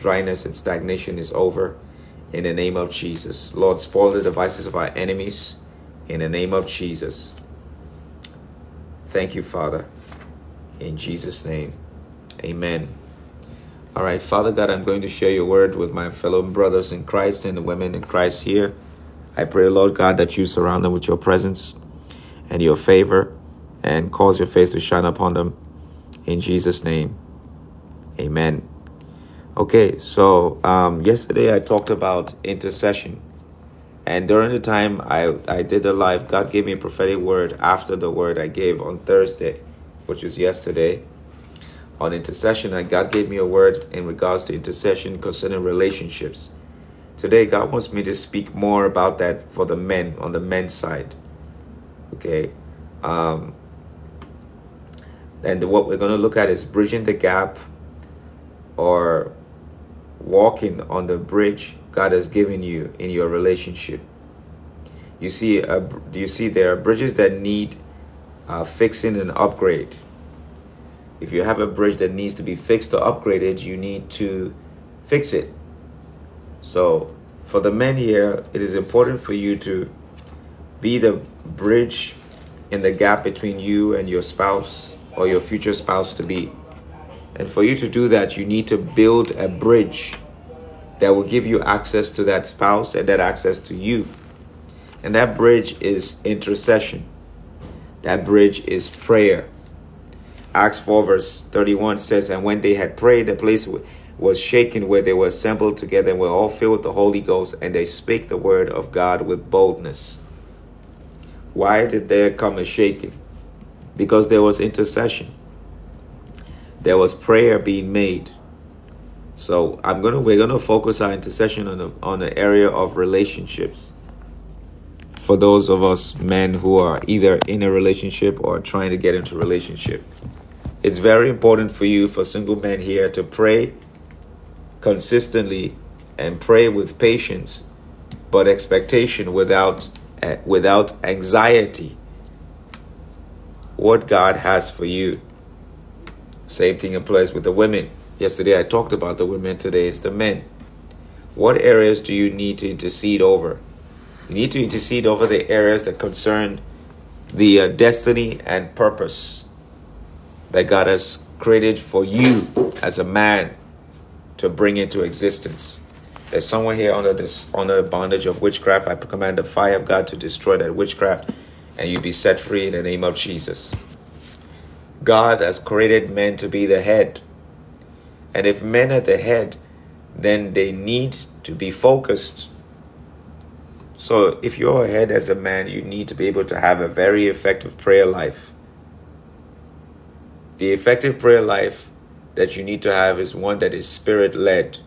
dryness and stagnation is over in the name of Jesus. Lord, spoil the devices of our enemies in the name of Jesus. Thank you, Father. In Jesus' name, amen. All right, Father God, I'm going to share your word with my fellow brothers in Christ and the women in Christ here. I pray, Lord God, that you surround them with your presence and your favor and cause your face to shine upon them. In Jesus' name, amen. Okay, so um, yesterday I talked about intercession. And during the time I, I did the live, God gave me a prophetic word after the word I gave on Thursday, which was yesterday, on intercession. And God gave me a word in regards to intercession concerning relationships. Today, God wants me to speak more about that for the men, on the men's side. Okay. Um, and what we're going to look at is bridging the gap or walking on the bridge God has given you in your relationship. You see, uh, you see, there are bridges that need uh, fixing and upgrade. If you have a bridge that needs to be fixed or upgraded, you need to fix it. So, for the men here, it is important for you to be the bridge in the gap between you and your spouse or your future spouse to be. And for you to do that, you need to build a bridge that will give you access to that spouse and that access to you. And that bridge is intercession. That bridge is prayer. Acts 4, verse 31 says, And when they had prayed, the place was shaken where they were assembled together and were all filled with the Holy Ghost, and they spake the word of God with boldness. Why did there come a shaking? Because there was intercession. There was prayer being made. So I'm gonna we're gonna focus our intercession on the on the area of relationships. For those of us men who are either in a relationship or trying to get into a relationship. It's very important for you, for single men here, to pray consistently and pray with patience, but expectation without uh, without anxiety. What God has for you. Same thing applies with the women Yesterday I talked about the women, today it's the men. What areas do you need to intercede over? You need to intercede over the areas that concern the uh, destiny and purpose that God has created for you as a man to bring into existence. There's someone here under this under bondage of witchcraft. I command the fire of God to destroy that witchcraft and you be set free in the name of Jesus. God has created men to be the head. And if men are the head, then they need to be focused. So if you're ahead as a man, you need to be able to have a very effective prayer life. The effective prayer life that you need to have is one that is spirit led.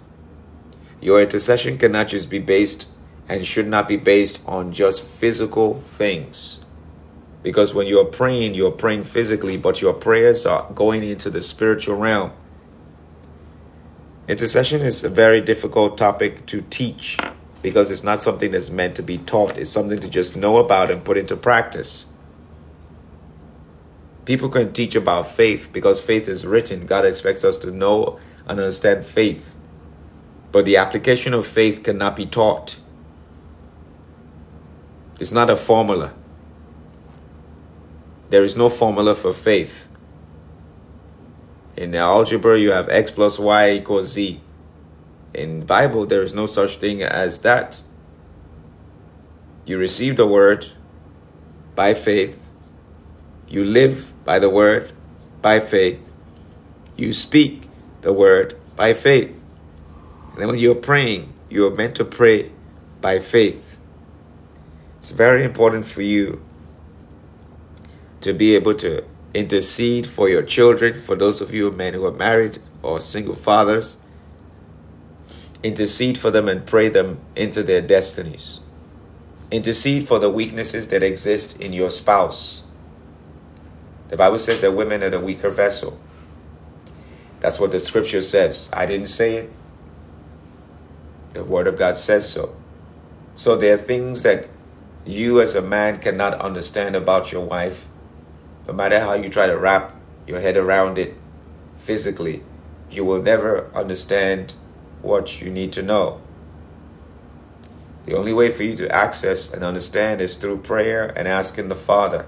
Your intercession cannot just be based and should not be based on just physical things. Because when you're praying, you're praying physically, but your prayers are going into the spiritual realm. Intercession is a very difficult topic to teach because it's not something that's meant to be taught. It's something to just know about and put into practice. People can teach about faith because faith is written. God expects us to know and understand faith. But the application of faith cannot be taught. It's not a formula. There is no formula for faith. In the algebra, you have x plus y equals z. In Bible, there is no such thing as that. You receive the word by faith. You live by the word by faith. You speak the word by faith. And then when you're praying, you're meant to pray by faith. It's very important for you to be able to intercede for your children, for those of you men who are married or single fathers. Intercede for them and pray them into their destinies. Intercede for the weaknesses that exist in your spouse. The Bible says that women are the weaker vessel. That's what the scripture says. I didn't say it. The word of God says so. So there are things that you as a man cannot understand about your wife no matter how you try to wrap your head around it physically, you will never understand what you need to know. The only way for you to access and understand is through prayer and asking the Father.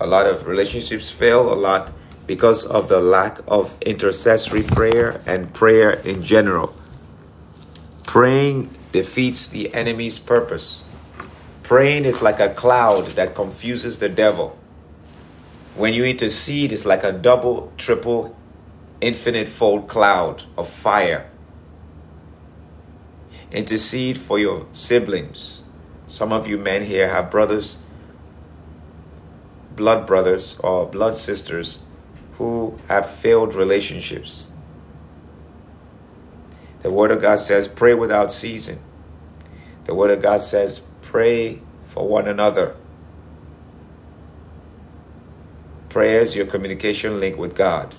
A lot of relationships fail a lot because of the lack of intercessory prayer and prayer in general. Praying defeats the enemy's purpose. Praying is like a cloud that confuses the devil. When you intercede, it's like a double, triple, infinite fold cloud of fire. Intercede for your siblings. Some of you men here have brothers, blood brothers, or blood sisters who have failed relationships. The Word of God says, pray without ceasing. The Word of God says, pray for one another. Prayer is your communication link with God.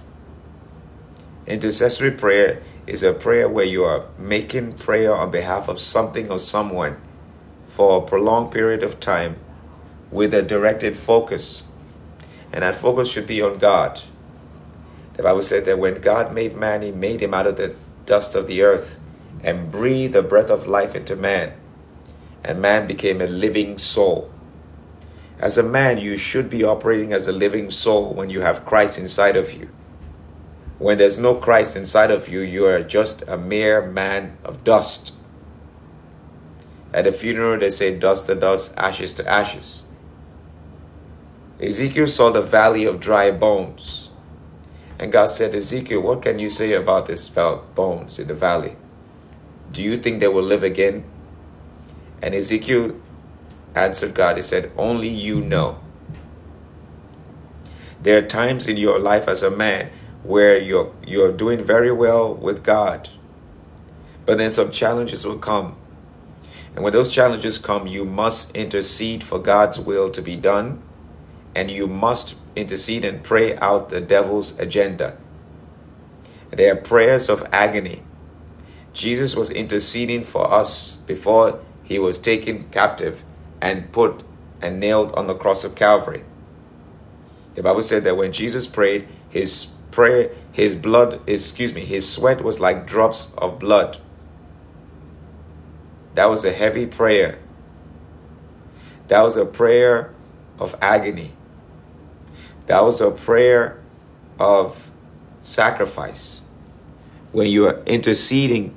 Intercessory prayer is a prayer where you are making prayer on behalf of something or someone for a prolonged period of time with a directed focus. And that focus should be on God. The Bible says that when God made man, he made him out of the dust of the earth and breathed the breath of life into man. And man became a living soul. As a man, you should be operating as a living soul when you have Christ inside of you. When there's no Christ inside of you, you are just a mere man of dust. At a funeral, they say dust to dust, ashes to ashes. Ezekiel saw the valley of dry bones. And God said, Ezekiel, what can you say about these bones in the valley? Do you think they will live again? And Ezekiel answered God, He said, Only you know. There are times in your life as a man where you're, you're doing very well with God, but then some challenges will come. And when those challenges come, you must intercede for God's will to be done, and you must intercede and pray out the devil's agenda. They are prayers of agony. Jesus was interceding for us before he was taken captive and put and nailed on the cross of Calvary. The Bible said that when Jesus prayed, his prayer, his blood, excuse me, his sweat was like drops of blood. That was a heavy prayer. That was a prayer of agony. That was a prayer of sacrifice. When you are interceding,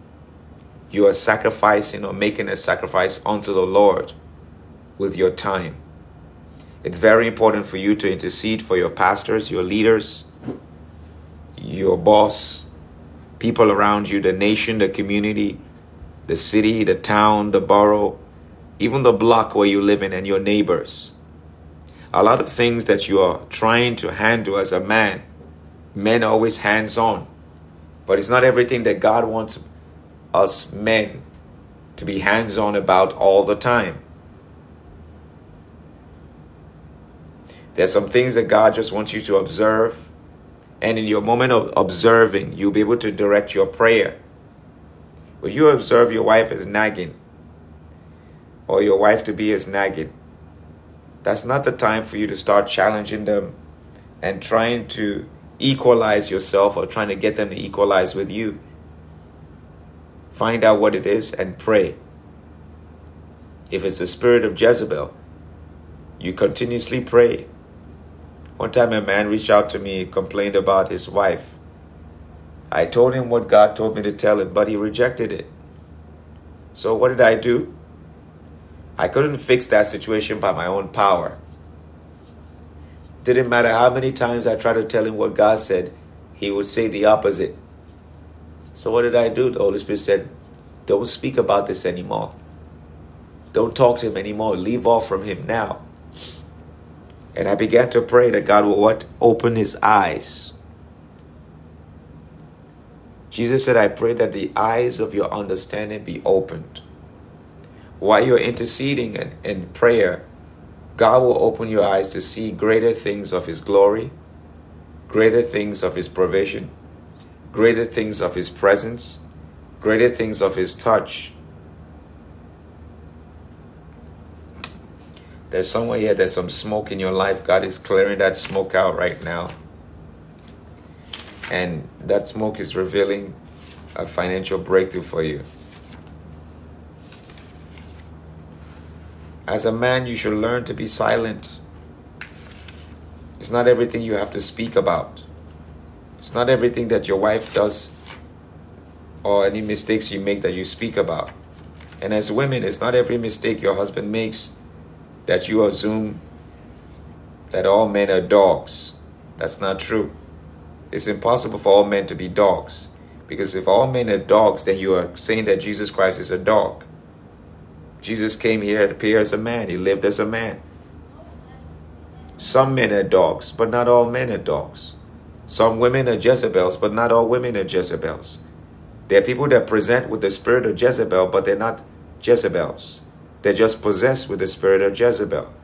you are sacrificing or making a sacrifice unto the Lord with your time. It's very important for you to intercede for your pastors, your leaders, your boss, people around you, the nation, the community, the city, the town, the borough, even the block where you live in, and your neighbors a lot of things that you are trying to handle as a man, men are always hands on. But it's not everything that God wants us men to be hands on about all the time. There's some things that God just wants you to observe. And in your moment of observing, you'll be able to direct your prayer. When you observe your wife as nagging, or your wife to be as nagging, that's not the time for you to start challenging them and trying to equalize yourself or trying to get them to equalize with you. Find out what it is and pray. If it's the spirit of Jezebel, you continuously pray. One time a man reached out to me, complained about his wife. I told him what God told me to tell him, but he rejected it. So what did I do? I couldn't fix that situation by my own power. Didn't matter how many times I tried to tell him what God said, he would say the opposite. So what did I do? The Holy Spirit said, Don't speak about this anymore. Don't talk to him anymore. Leave off from him now. And I began to pray that God will what? Open his eyes. Jesus said, I pray that the eyes of your understanding be opened while you're interceding in, in prayer, God will open your eyes to see greater things of His glory, greater things of His provision, greater things of His presence, greater things of His touch. There's someone here, there's some smoke in your life. God is clearing that smoke out right now. And that smoke is revealing a financial breakthrough for you. As a man, you should learn to be silent. It's not everything you have to speak about. It's not everything that your wife does or any mistakes you make that you speak about. And as women, it's not every mistake your husband makes that you assume that all men are dogs. That's not true. It's impossible for all men to be dogs. Because if all men are dogs, then you are saying that Jesus Christ is a dog. Jesus came here to appear as a man, he lived as a man. Some men are dogs, but not all men are dogs. Some women are Jezebels, but not all women are Jezebels. There are people that present with the spirit of Jezebel, but they're not Jezebels. They're just possessed with the spirit of Jezebel.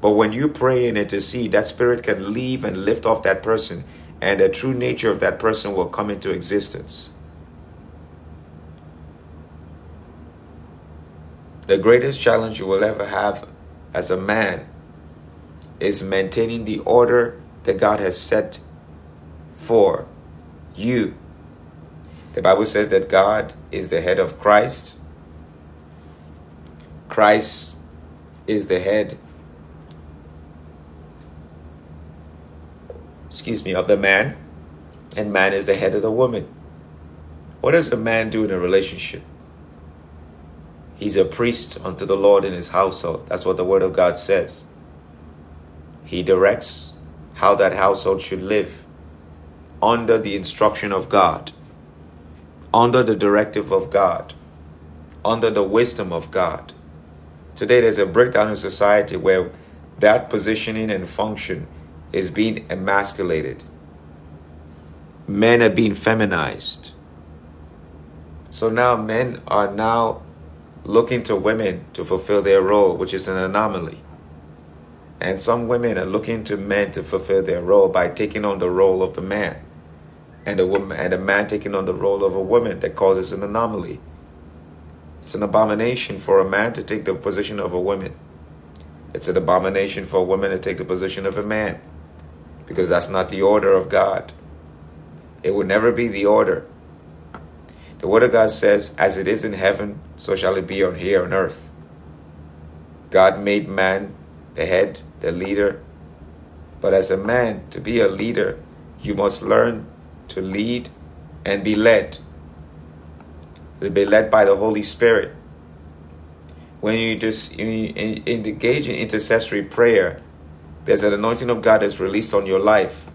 But when you pray and intercede, that spirit can leave and lift off that person, and the true nature of that person will come into existence. The greatest challenge you will ever have as a man is maintaining the order that God has set for you. The Bible says that God is the head of Christ. Christ is the head excuse me of the man and man is the head of the woman. What does a man do in a relationship? He's a priest unto the Lord in his household. That's what the Word of God says. He directs how that household should live under the instruction of God, under the directive of God, under the wisdom of God. Today, there's a breakdown in society where that positioning and function is being emasculated. Men are being feminized. So now men are now looking to women to fulfill their role, which is an anomaly. And some women are looking to men to fulfill their role by taking on the role of the man. And a woman and a man taking on the role of a woman that causes an anomaly. It's an abomination for a man to take the position of a woman. It's an abomination for a woman to take the position of a man. Because that's not the order of God. It would never be the order. The Word of God says, As it is in heaven, so shall it be on here on earth. God made man the head, the leader. But as a man, to be a leader, you must learn to lead and be led. To be led by the Holy Spirit. When you just engage in intercessory prayer, there's an anointing of God that's released on your life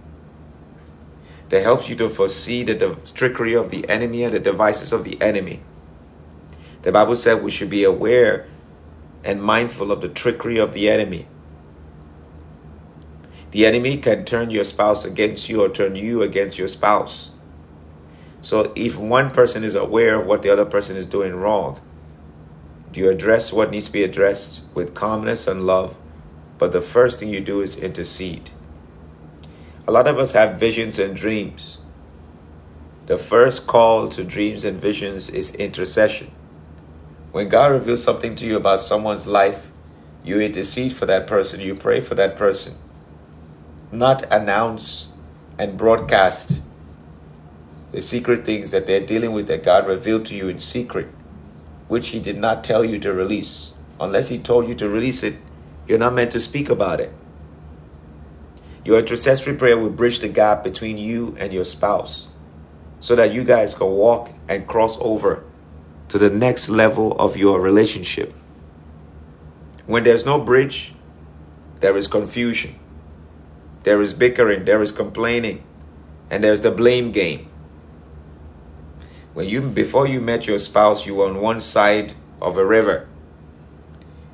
that helps you to foresee the trickery of the enemy and the devices of the enemy. The Bible said we should be aware and mindful of the trickery of the enemy. The enemy can turn your spouse against you or turn you against your spouse. So if one person is aware of what the other person is doing wrong, do you address what needs to be addressed with calmness and love? But the first thing you do is intercede. A lot of us have visions and dreams. The first call to dreams and visions is intercession. When God reveals something to you about someone's life, you intercede for that person, you pray for that person. Not announce and broadcast the secret things that they're dealing with that God revealed to you in secret, which He did not tell you to release. Unless He told you to release it, you're not meant to speak about it. Your intercessory prayer will bridge the gap between you and your spouse so that you guys can walk and cross over to the next level of your relationship. When there's no bridge, there is confusion, there is bickering, there is complaining, and there's the blame game. When you before you met your spouse, you were on one side of a river,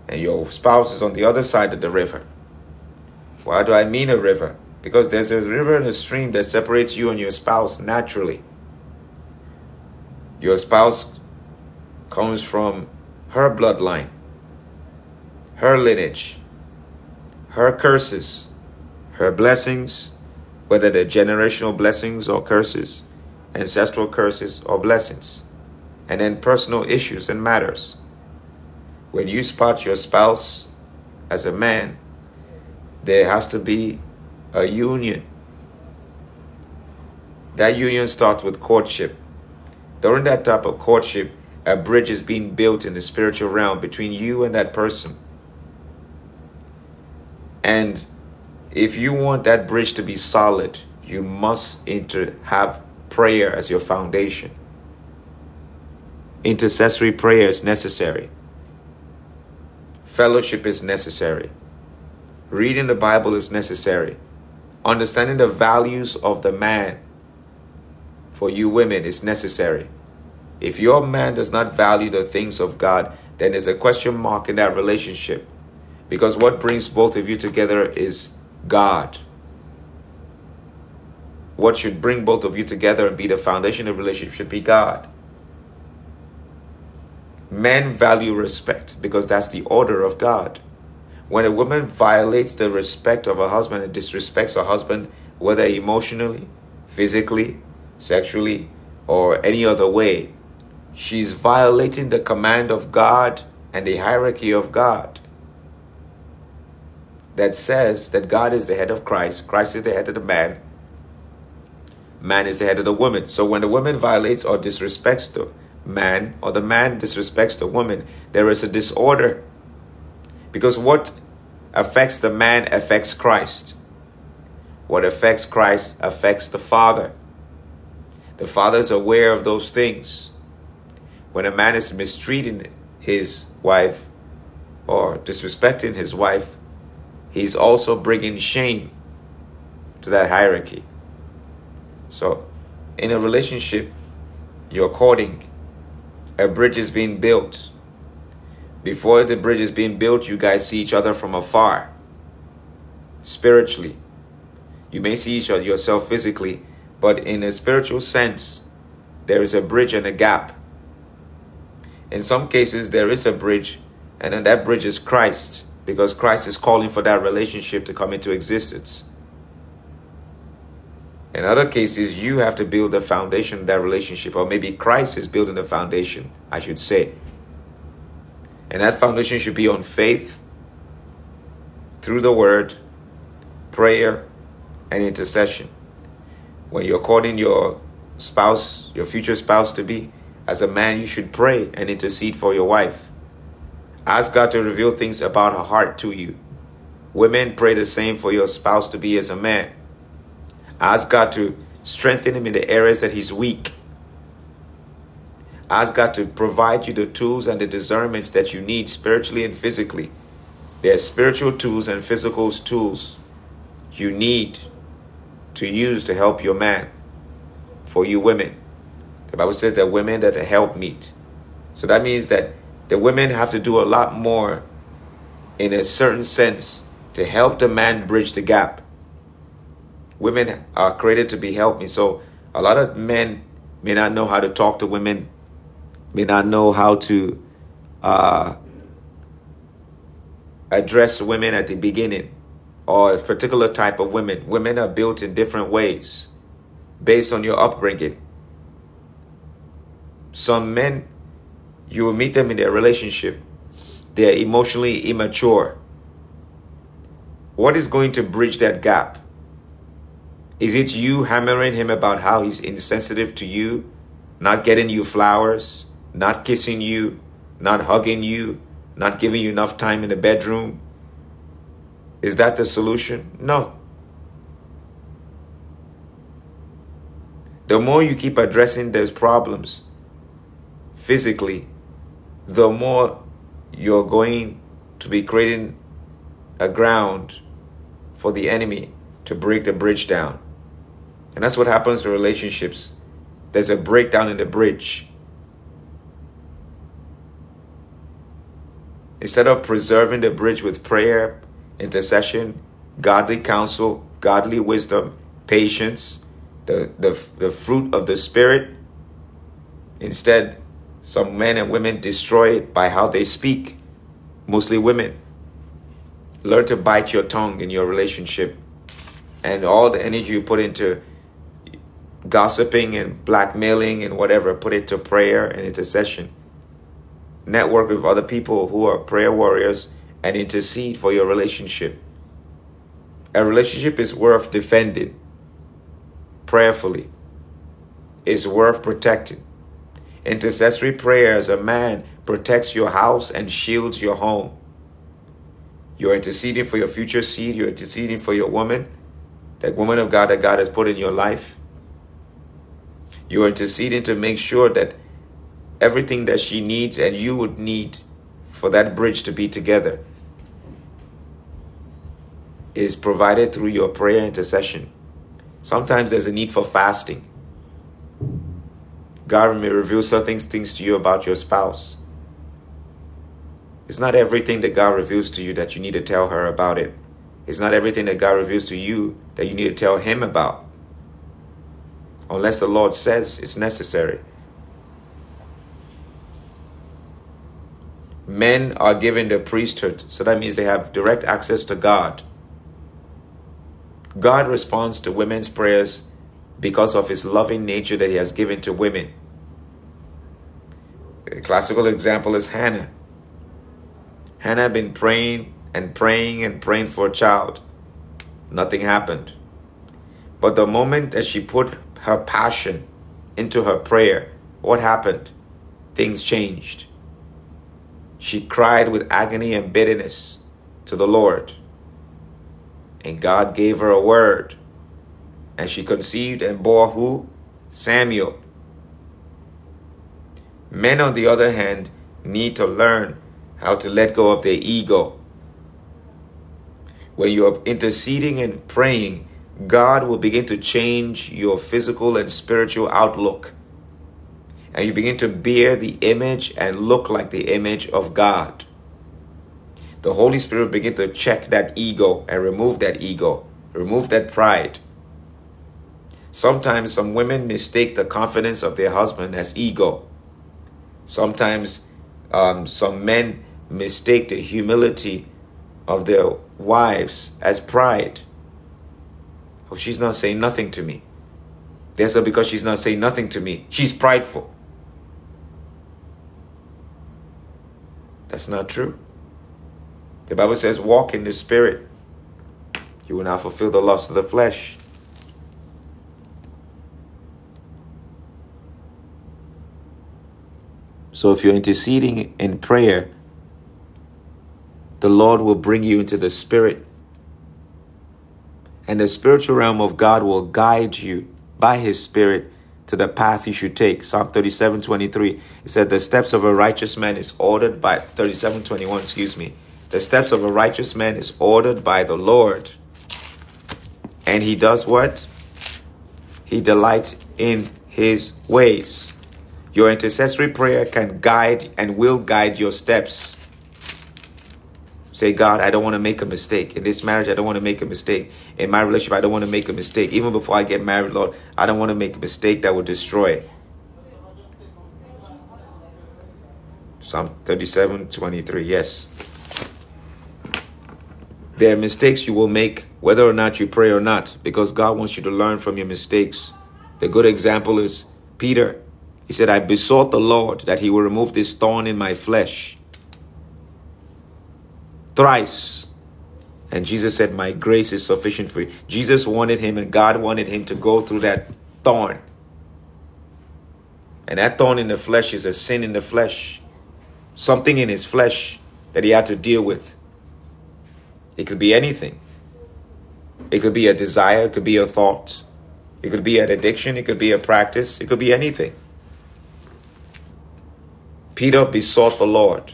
and your spouse is on the other side of the river. Why do I mean a river? Because there's a river and a stream that separates you and your spouse naturally. Your spouse comes from her bloodline, her lineage, her curses, her blessings, whether they're generational blessings or curses, ancestral curses or blessings, and then personal issues and matters. When you spot your spouse as a man, there has to be a union. That union starts with courtship. During that type of courtship, a bridge is being built in the spiritual realm between you and that person. And if you want that bridge to be solid, you must inter- have prayer as your foundation. Intercessory prayer is necessary. Fellowship is necessary. Reading the Bible is necessary. Understanding the values of the man for you women is necessary. If your man does not value the things of God, then there's a question mark in that relationship. Because what brings both of you together is God. What should bring both of you together and be the foundation of relationship should be God. Men value respect because that's the order of God. When a woman violates the respect of her husband and disrespects her husband, whether emotionally, physically, sexually, or any other way, she's violating the command of God and the hierarchy of God that says that God is the head of Christ, Christ is the head of the man, man is the head of the woman. So when the woman violates or disrespects the man or the man disrespects the woman, there is a disorder. Because what affects the man affects Christ. What affects Christ affects the Father. The Father is aware of those things. When a man is mistreating his wife or disrespecting his wife, he's also bringing shame to that hierarchy. So, in a relationship, you're courting, a bridge is being built. Before the bridge is being built, you guys see each other from afar. Spiritually, you may see each other yourself physically, but in a spiritual sense, there is a bridge and a gap. In some cases, there is a bridge, and then that bridge is Christ because Christ is calling for that relationship to come into existence. In other cases, you have to build the foundation that relationship, or maybe Christ is building the foundation, I should say. And that foundation should be on faith, through the word, prayer, and intercession. When you're calling your spouse, your future spouse to be, as a man, you should pray and intercede for your wife. Ask God to reveal things about her heart to you. Women, pray the same for your spouse to be as a man. Ask God to strengthen him in the areas that he's weak. Ask God to provide you the tools and the discernments that you need spiritually and physically. There are spiritual tools and physical tools you need to use to help your man. For you women, the Bible says that women that help meet. So that means that the women have to do a lot more in a certain sense to help the man bridge the gap. Women are created to be helping. So a lot of men may not know how to talk to women, may not know how to uh, address women at the beginning or a particular type of women. Women are built in different ways based on your upbringing. Some men you will meet them in their relationship. They're emotionally immature. What is going to bridge that gap? Is it you hammering him about how he's insensitive to you, not getting you flowers, not kissing you, not hugging you, not giving you enough time in the bedroom? Is that the solution? No. The more you keep addressing those problems physically, the more you're going to be creating a ground for the enemy to break the bridge down. And that's what happens to relationships. There's a breakdown in the bridge. Instead of preserving the bridge with prayer, intercession, godly counsel, godly wisdom, patience, the, the, the fruit of the Spirit, instead, some men and women destroy it by how they speak, mostly women. Learn to bite your tongue in your relationship and all the energy you put into gossiping and blackmailing and whatever, put it to prayer and intercession. Network with other people who are prayer warriors and intercede for your relationship. A relationship is worth defending prayerfully, it's worth protecting. Intercessory prayer as a man protects your house and shields your home. You're interceding for your future seed. You're interceding for your woman, that woman of God that God has put in your life. You're interceding to make sure that everything that she needs and you would need for that bridge to be together is provided through your prayer intercession. Sometimes there's a need for fasting. God may reveal certain things to you about your spouse. It's not everything that God reveals to you that you need to tell her about it. It's not everything that God reveals to you that you need to tell him about. Unless the Lord says it's necessary. Men are given the priesthood, so that means they have direct access to God. God responds to women's prayers because of his loving nature that he has given to women. A classical example is Hannah. Hannah had been praying and praying and praying for a child. Nothing happened. But the moment that she put her passion into her prayer, what happened? Things changed. She cried with agony and bitterness to the Lord. And God gave her a word. And she conceived and bore who? Samuel. Men, on the other hand, need to learn how to let go of their ego. When you're interceding and praying, God will begin to change your physical and spiritual outlook. And you begin to bear the image and look like the image of God. The Holy Spirit will begin to check that ego and remove that ego, remove that pride. Sometimes some women mistake the confidence of their husband as ego. Sometimes um, some men mistake the humility of their wives as pride. Oh, she's not saying nothing to me. That's because she's not saying nothing to me. She's prideful. That's not true. The Bible says, walk in the spirit. You will not fulfill the lust of the flesh. So if you're interceding in prayer, the Lord will bring you into the spirit. And the spiritual realm of God will guide you by his spirit to the path you should take. Psalm 37 23. It said, The steps of a righteous man is ordered by 37 21, excuse me. The steps of a righteous man is ordered by the Lord. And he does what? He delights in his ways. Your intercessory prayer can guide and will guide your steps. Say, God, I don't want to make a mistake. In this marriage, I don't want to make a mistake. In my relationship, I don't want to make a mistake. Even before I get married, Lord, I don't want to make a mistake that will destroy. It. Psalm 37 23. Yes. There are mistakes you will make, whether or not you pray or not, because God wants you to learn from your mistakes. The good example is Peter. He said, I besought the Lord that he will remove this thorn in my flesh thrice. And Jesus said, My grace is sufficient for you. Jesus wanted him and God wanted him to go through that thorn. And that thorn in the flesh is a sin in the flesh, something in his flesh that he had to deal with. It could be anything. It could be a desire, it could be a thought, it could be an addiction, it could be a practice, it could be anything. Peter besought the Lord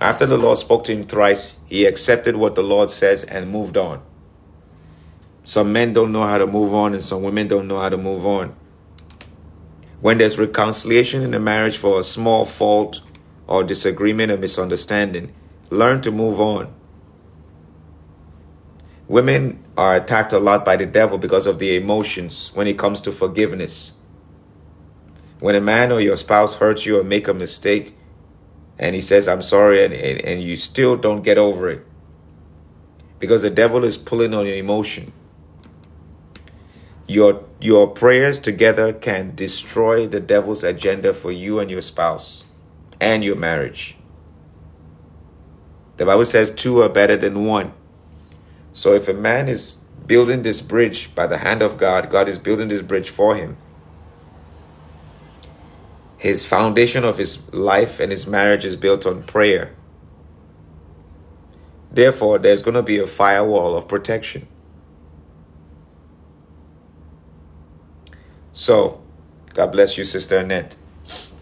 after the Lord spoke to him thrice, he accepted what the Lord says and moved on. Some men don't know how to move on, and some women don't know how to move on. When there's reconciliation in a marriage for a small fault or disagreement or misunderstanding, learn to move on. Women are attacked a lot by the devil because of the emotions when it comes to forgiveness. When a man or your spouse hurts you or make a mistake, and he says, I'm sorry, and, and, and you still don't get over it. Because the devil is pulling on your emotion. Your, your prayers together can destroy the devil's agenda for you and your spouse and your marriage. The Bible says two are better than one. So if a man is building this bridge by the hand of God, God is building this bridge for him. His foundation of his life and his marriage is built on prayer. Therefore, there's going to be a firewall of protection. So, God bless you, Sister Annette.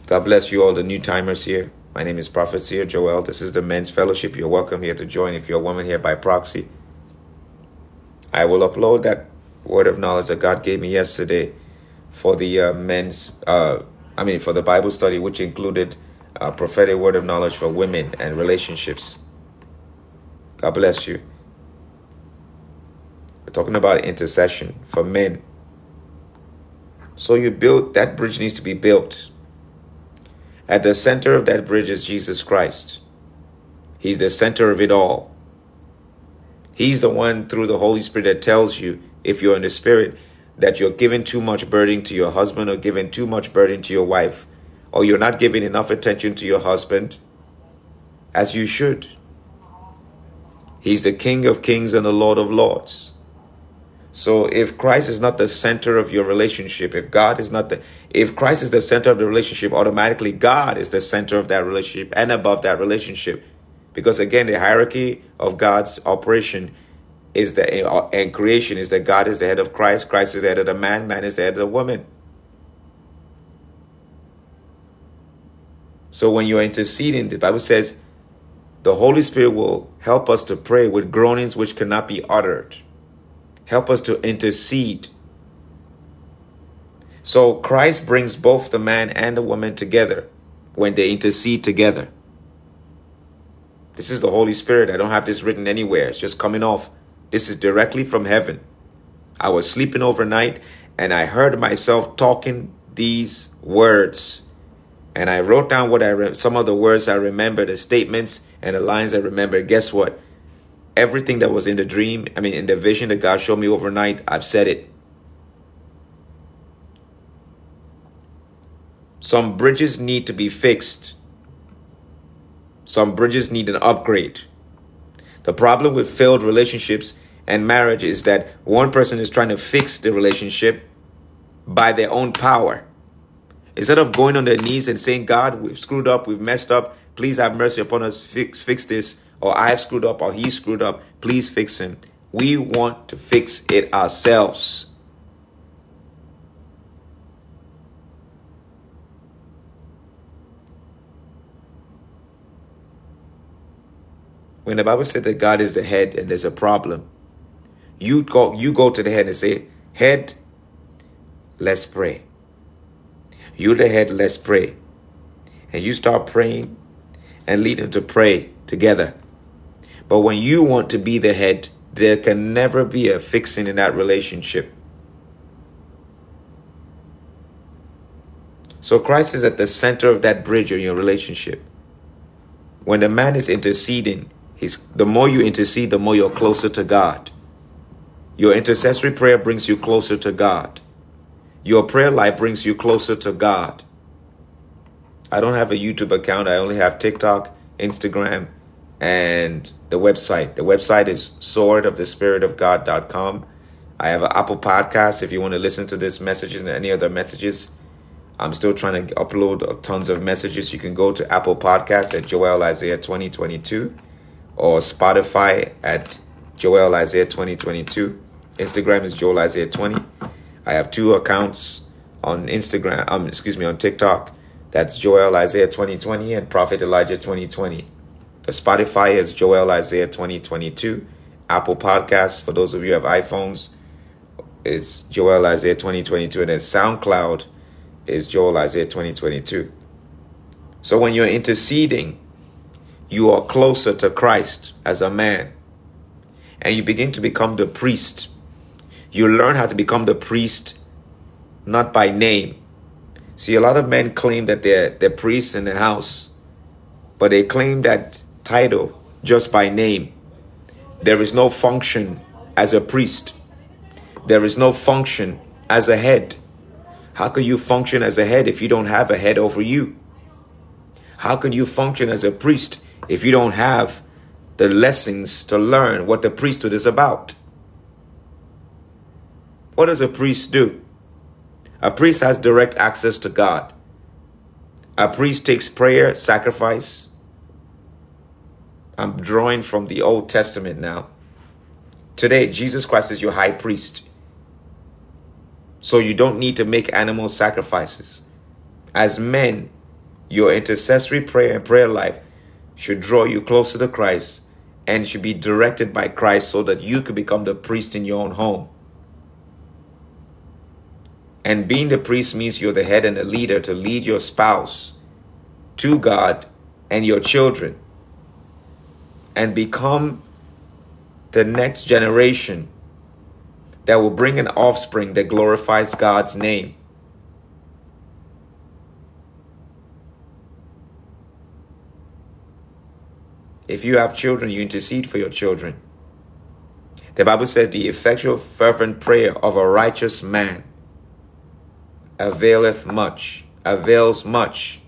God bless you, all the new timers here. My name is Prophet Seer Joel. This is the Men's Fellowship. You're welcome here to join if you're a woman here by proxy. I will upload that word of knowledge that God gave me yesterday for the uh, men's, uh, I mean, for the Bible study, which included a prophetic word of knowledge for women and relationships. God bless you. We're talking about intercession for men. So you build, that bridge needs to be built. At the center of that bridge is Jesus Christ. He's the center of it all. He's the one through the Holy Spirit that tells you, if you're in the Spirit, that you're giving too much burden to your husband or giving too much burden to your wife, or you're not giving enough attention to your husband as you should. He's the King of kings and the Lord of lords. So if Christ is not the center of your relationship, if God is not the if Christ is the center of the relationship, automatically God is the center of that relationship and above that relationship. Because again, the hierarchy of God's operation is the and creation is that God is the head of Christ, Christ is the head of the man, man is the head of the woman. So when you're interceding, the Bible says the Holy Spirit will help us to pray with groanings which cannot be uttered. Help us to intercede. So Christ brings both the man and the woman together when they intercede together. This is the Holy Spirit. I don't have this written anywhere. It's just coming off. This is directly from heaven. I was sleeping overnight and I heard myself talking these words. And I wrote down what I re- some of the words I remember, the statements and the lines I remember. Guess what? everything that was in the dream, I mean, in the vision that God showed me overnight, I've said it. Some bridges need to be fixed. Some bridges need an upgrade. The problem with failed relationships and marriage is that one person is trying to fix the relationship by their own power. Instead of going on their knees and saying, God, we've screwed up, we've messed up, please have mercy upon us, fix, fix this, or I've screwed up or he screwed up. Please fix him. We want to fix it ourselves. When the Bible said that God is the head and there's a problem, you go you go to the head and say, "Head, let's pray." You're the head, let's pray. And you start praying and lead them to pray together. But when you want to be the head, there can never be a fixing in that relationship. So Christ is at the center of that bridge in your relationship. When the man is interceding, he's, the more you intercede, the more you're closer to God. Your intercessory prayer brings you closer to God. Your prayer life brings you closer to God. I don't have a YouTube account. I only have TikTok, Instagram, and the website. The website is swordofthespiritofgod.com. I have an Apple podcast if you want to listen to this message and any other messages. I'm still trying to upload tons of messages. You can go to Apple Podcasts at Joel Isaiah 2022 or Spotify at Joel Isaiah 2022. Instagram is Joel Isaiah 20. I have two accounts on Instagram, um, excuse me, on TikTok. That's Joel Isaiah 2020 and Prophet Elijah 2020. The Spotify is Joel Isaiah 2022. Apple Podcasts, for those of you who have iPhones, is Joel Isaiah 2022. And then SoundCloud is Joel Isaiah 2022. So when you're interceding, you are closer to Christ as a man. And you begin to become the priest. You learn how to become the priest not by name. See, a lot of men claim that they're, they're priests in the house, but they claim that title just by name. There is no function as a priest. There is no function as a head. How can you function as a head if you don't have a head over you? How can you function as a priest if you don't have the lessons to learn what the priesthood is about? What does a priest do? A priest has direct access to God. A priest takes prayer, sacrifice. I'm drawing from the Old Testament now. Today, Jesus Christ is your high priest. So you don't need to make animal sacrifices. As men, your intercessory prayer and prayer life should draw you closer to Christ and should be directed by Christ so that you could become the priest in your own home. And being the priest means you're the head and the leader to lead your spouse to God and your children and become the next generation that will bring an offspring that glorifies God's name. If you have children, you intercede for your children. The Bible says the effectual, fervent prayer of a righteous man availeth much, avails much.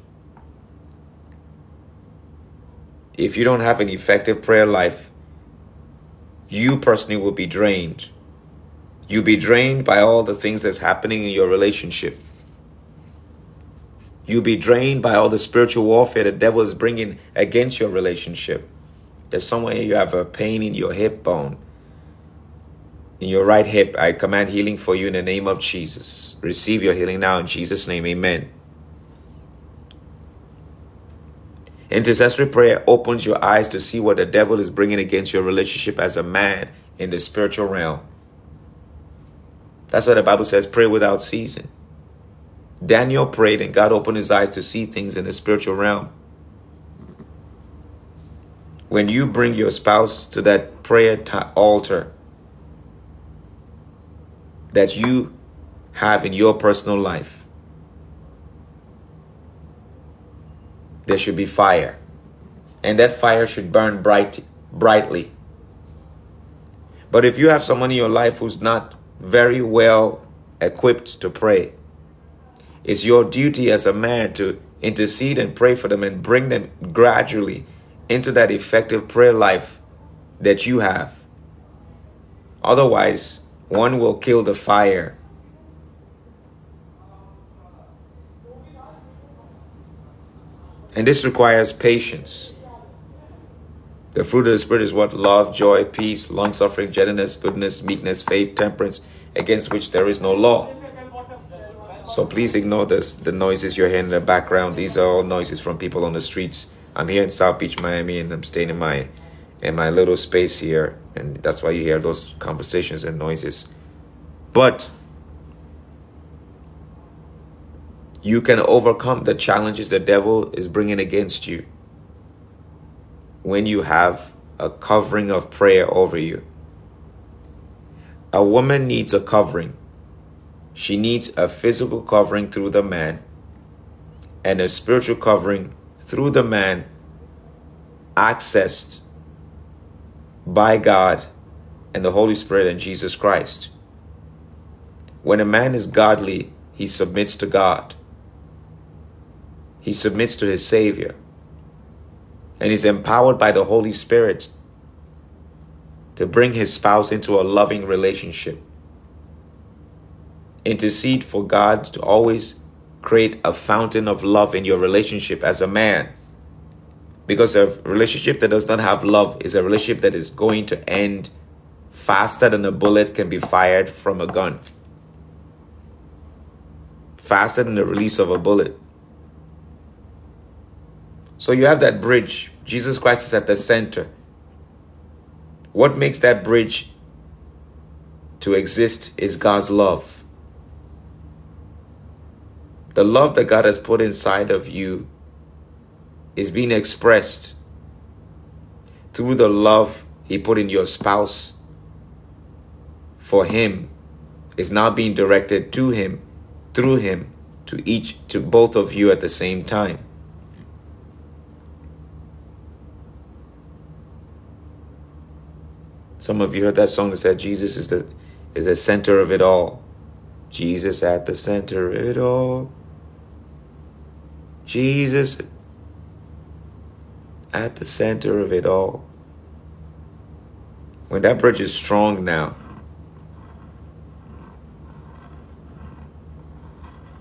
If you don't have an effective prayer life, you personally will be drained. You'll be drained by all the things that's happening in your relationship. You'll be drained by all the spiritual warfare the devil is bringing against your relationship. There's somewhere you have a pain in your hip bone. In your right hip, I command healing for you in the name of Jesus. Receive your healing now in Jesus' name. Amen. Intercessory prayer opens your eyes to see what the devil is bringing against your relationship as a man in the spiritual realm. That's what the Bible says pray without ceasing. Daniel prayed and God opened his eyes to see things in the spiritual realm. When you bring your spouse to that prayer t- altar that you have in your personal life. There should be fire. And that fire should burn bright brightly. But if you have someone in your life who's not very well equipped to pray, it's your duty as a man to intercede and pray for them and bring them gradually into that effective prayer life that you have. Otherwise, one will kill the fire And this requires patience. The fruit of the Spirit is what? Love, joy, peace, long suffering, gentleness, goodness, meekness, faith, temperance, against which there is no law. So please ignore this, the noises you're hearing in the background. These are all noises from people on the streets. I'm here in South Beach, Miami, and I'm staying in my in my little space here, and that's why you hear those conversations and noises. But you can overcome the challenges the devil is bringing against you when you have a covering of prayer over you. A woman needs a covering. She needs a physical covering through the man and a spiritual covering through the man, accessed by God and the Holy Spirit and Jesus Christ. When a man is godly, he submits to God. He submits to his Savior and is empowered by the Holy Spirit to bring his spouse into a loving relationship. Intercede for God to always create a fountain of love in your relationship as a man. Because a relationship that does not have love is a relationship that is going to end faster than a bullet can be fired from a gun, faster than the release of a bullet. So you have that bridge. Jesus Christ is at the center. What makes that bridge to exist is God's love. The love that God has put inside of you is being expressed through the love He put in your spouse for Him is now being directed to Him, through Him, to each, to both of you at the same time. Some of you heard that song that said Jesus is the is the center of it all. Jesus at the center of it all. Jesus at the center of it all. When that bridge is strong now,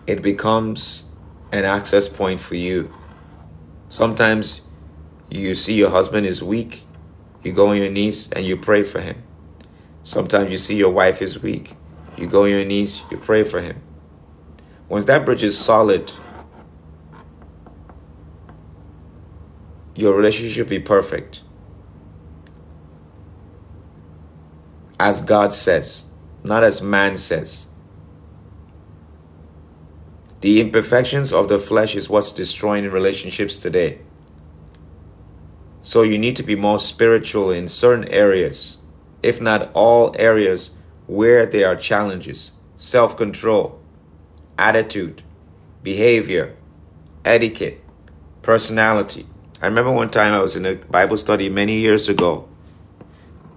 it becomes an access point for you. Sometimes you see your husband is weak, you go on your knees and you pray for him. Sometimes you see your wife is weak, you go on your knees, you pray for him. Once that bridge is solid, your relationship will be perfect. As God says, not as man says. The imperfections of the flesh is what's destroying relationships today. So you need to be more spiritual in certain areas, if not all areas where there are challenges self control, attitude, behavior, etiquette, personality. I remember one time I was in a Bible study many years ago,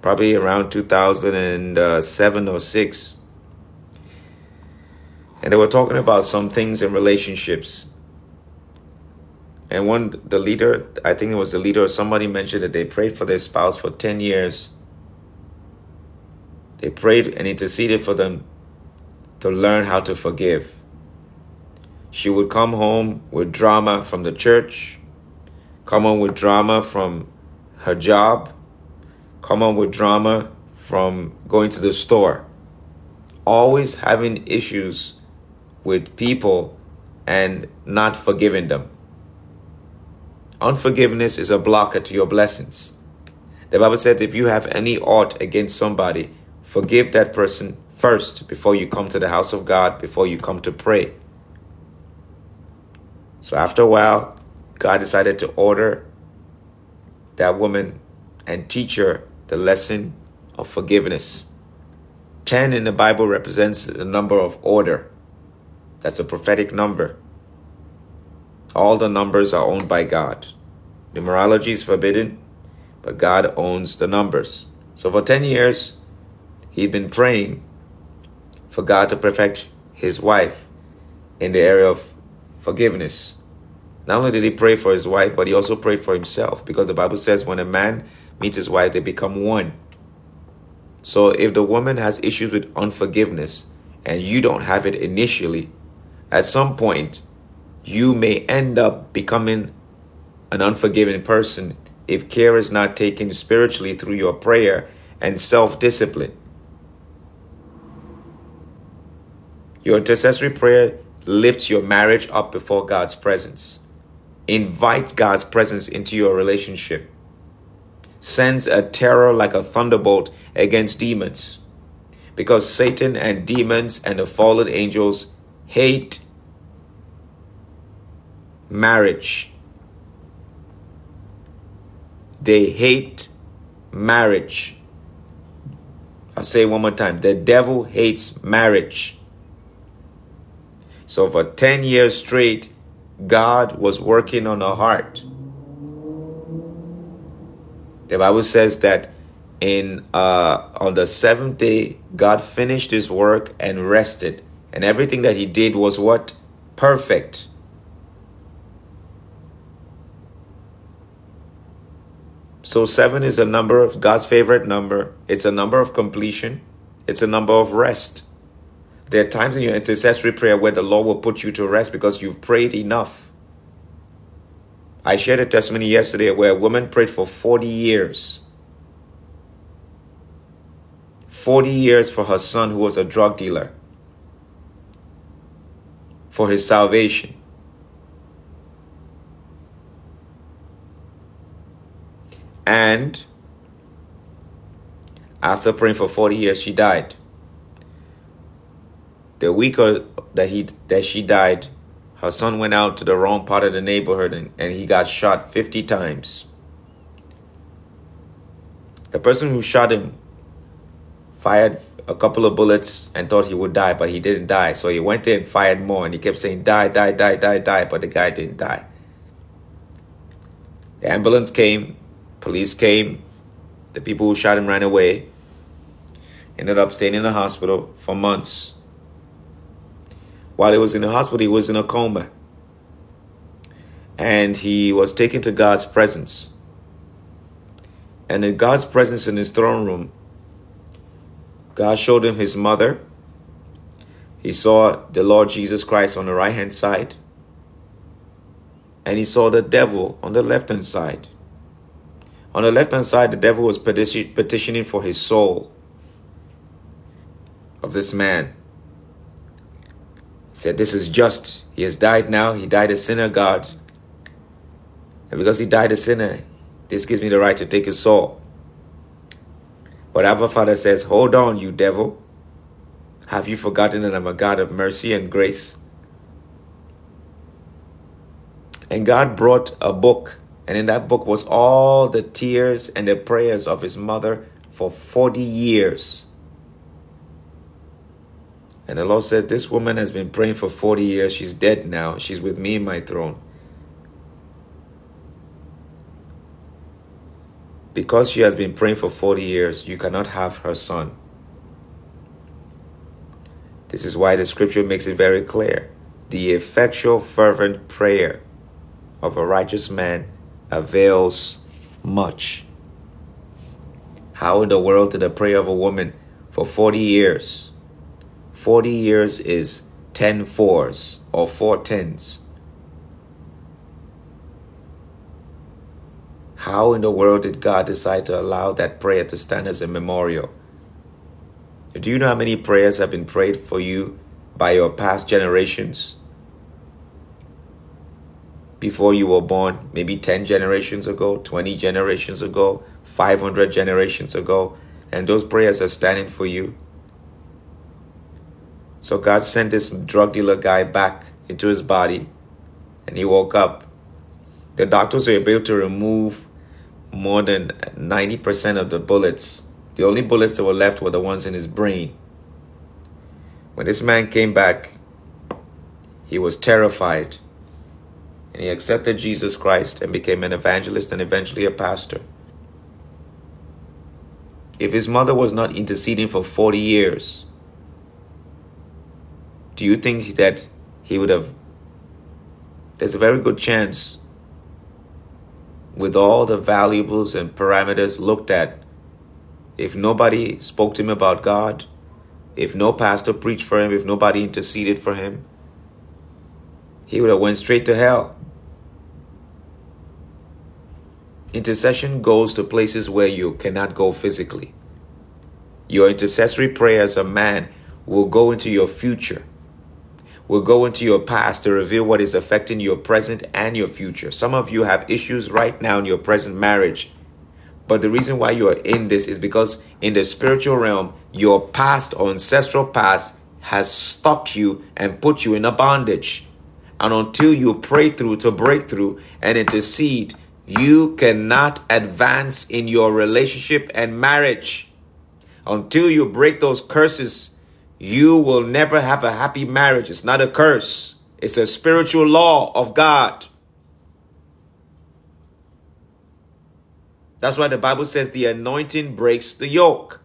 probably around 2007 or 6 and they were talking about some things in relationships. And one, the leader, I think it was the leader or somebody mentioned that they prayed for their spouse for 10 years. They prayed and interceded for them to learn how to forgive. She would come home with drama from the church, come on with drama from her job, come on with drama from going to the store. Always having issues with people and not forgiving them. Unforgiveness is a blocker to your blessings. The Bible said if you have any ought against somebody, forgive that person first before you come to the house of God, before you come to pray. So after a while, God decided to order that woman and teach her the lesson of forgiveness. 10 in the Bible represents the number of order. That's a prophetic number. All the numbers are owned by God. Numerology is forbidden, but God owns the numbers. So for 10 years, he'd been praying for God to perfect his wife in the area of forgiveness. Not only did he pray for his wife, but he also prayed for himself because the Bible says when a man meets his wife, they become one. So if the woman has issues with unforgiveness and you don't have it initially, at some point, you may end up becoming an unforgiving person if care is not taken spiritually through your prayer and self discipline. Your intercessory prayer lifts your marriage up before God's presence, invites God's presence into your relationship, sends a terror like a thunderbolt against demons. Because Satan and demons and the fallen angels hate marriage. They hate marriage. I'll say one more time. The devil hates marriage. So for 10 years straight, God was working on her heart. The Bible says that in uh, on the seventh day, God finished his work and rested. And everything that he did was what? Perfect. So seven is a number of God's favorite number. It's a number of completion. It's a number of rest. There are times in your intercessory prayer where the Lord will put you to rest because you've prayed enough. I shared a testimony yesterday where a woman prayed for 40 years. 40 years for her son who was a drug dealer. For his salvation. And after praying for 40 years, she died. The week that he that she died, her son went out to the wrong part of the neighborhood and, and he got shot 50 times. The person who shot him fired a couple of bullets and thought he would die, but he didn't die. So he went there and fired more and he kept saying, Die, die, die, die, die, but the guy didn't die. The ambulance came, Police came. The people who shot him ran away. Ended up staying in the hospital for months. While he was in the hospital, he was in a coma. And he was taken to God's presence. And in God's presence in his throne room, God showed him his mother. He saw the Lord Jesus Christ on the right hand side. and he saw the devil on the left hand side. On the left hand side, the devil was petitioning for his soul of this man. Said, This is just. He has died now. He died a sinner, God. And because he died a sinner, this gives me the right to take his soul. But Abba Father says, Hold on, you devil. Have you forgotten that I'm a God of mercy and grace? And God brought a book, and in that book was all the tears and the prayers of his mother for 40 years. And the Lord says, This woman has been praying for 40 years. She's dead now. She's with me in my throne. Because she has been praying for 40 years, you cannot have her son. This is why the scripture makes it very clear. The effectual, fervent prayer of a righteous man avails much. How in the world did the prayer of a woman for 40 years? 40 years is 10 fours or four tens. How in the world did God decide to allow that prayer to stand as a memorial? Do you know how many prayers have been prayed for you by your past generations? Before you were born, maybe 10 generations ago, 20 generations ago, 500 generations ago, and those prayers are standing for you. So God sent this drug dealer guy back into his body, and he woke up. The doctors were able to remove more than 90% of the bullets. The only bullets that were left were the ones in his brain. When this man came back, he was terrified. And he accepted Jesus Christ and became an evangelist and eventually a pastor. If his mother was not interceding for 40 years, do you think that he would have? There's a very good chance with all the valuables and parameters looked at, if nobody spoke to him about God, if no pastor preached for him, if nobody interceded for him, he would have went straight to hell. Intercession goes to places where you cannot go physically. Your intercessory prayer as a man will go into your future will go into your past to reveal what is affecting your present and your future. Some of you have issues right now in your present marriage. But the reason why you are in this is because in the spiritual realm, your past or ancestral past has stuck you and put you in a bondage. And until you pray through to break through and intercede, you cannot advance in your relationship and marriage. Until you break those curses you will never have a happy marriage. It's not a curse, it's a spiritual law of God. That's why the Bible says the anointing breaks the yoke.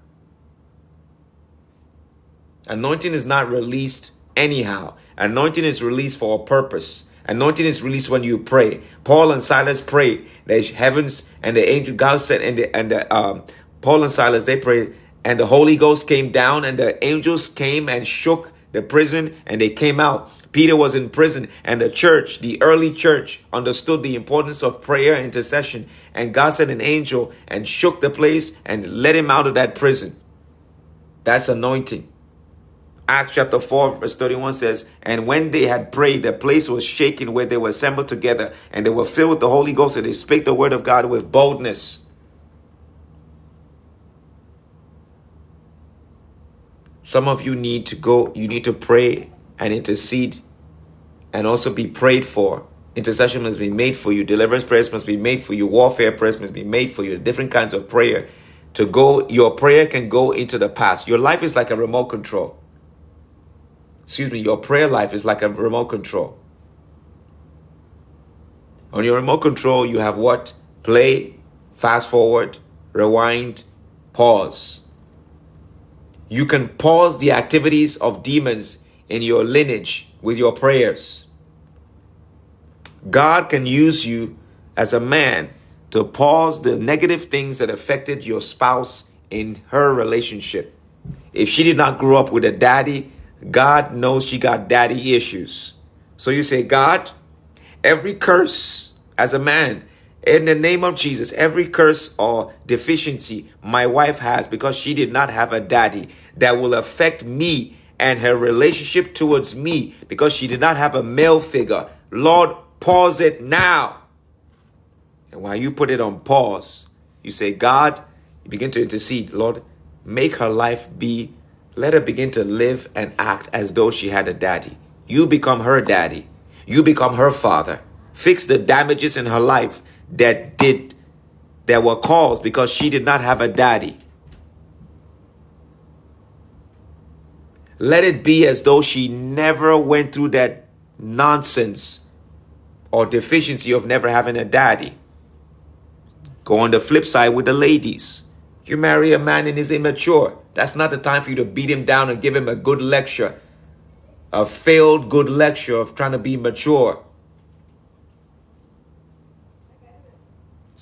Anointing is not released anyhow. Anointing is released for a purpose. Anointing is released when you pray. Paul and Silas prayed. The heavens and the angel God said, and the and the um, Paul and Silas they prayed and the Holy Ghost came down and the angels came and shook the prison and they came out. Peter was in prison and the church, the early church, understood the importance of prayer and intercession. And God sent an angel and shook the place and let him out of that prison. That's anointing. Acts chapter 4, verse 31 says, And when they had prayed, the place was shaken where they were assembled together, and they were filled with the Holy Ghost, and they spake the word of God with boldness. Some of you need to go, you need to pray and intercede and also be prayed for. Intercession must be made for you. Deliverance prayers must be made for you. Warfare prayers must be made for you. Different kinds of prayer. To go, your prayer can go into the past. Your life is like a remote control. Excuse me, your prayer life is like a remote control. On your remote control, you have what? Play, fast forward, rewind, pause. You can pause the activities of demons in your lineage with your prayers. God can use you as a man to pause the negative things that affected your spouse in her relationship. If she did not grow up with a daddy, God knows she got daddy issues. So you say, God, every curse as a man, in the name of Jesus, every curse or deficiency my wife has because she did not have a daddy that will affect me and her relationship towards me because she did not have a male figure. Lord, pause it now. And while you put it on pause, you say, God, you begin to intercede. Lord, make her life be, let her begin to live and act as though she had a daddy. You become her daddy. You become her father. Fix the damages in her life that did, that were caused because she did not have a daddy. Let it be as though she never went through that nonsense or deficiency of never having a daddy. Go on the flip side with the ladies. You marry a man and he's immature. That's not the time for you to beat him down and give him a good lecture. A failed good lecture of trying to be mature.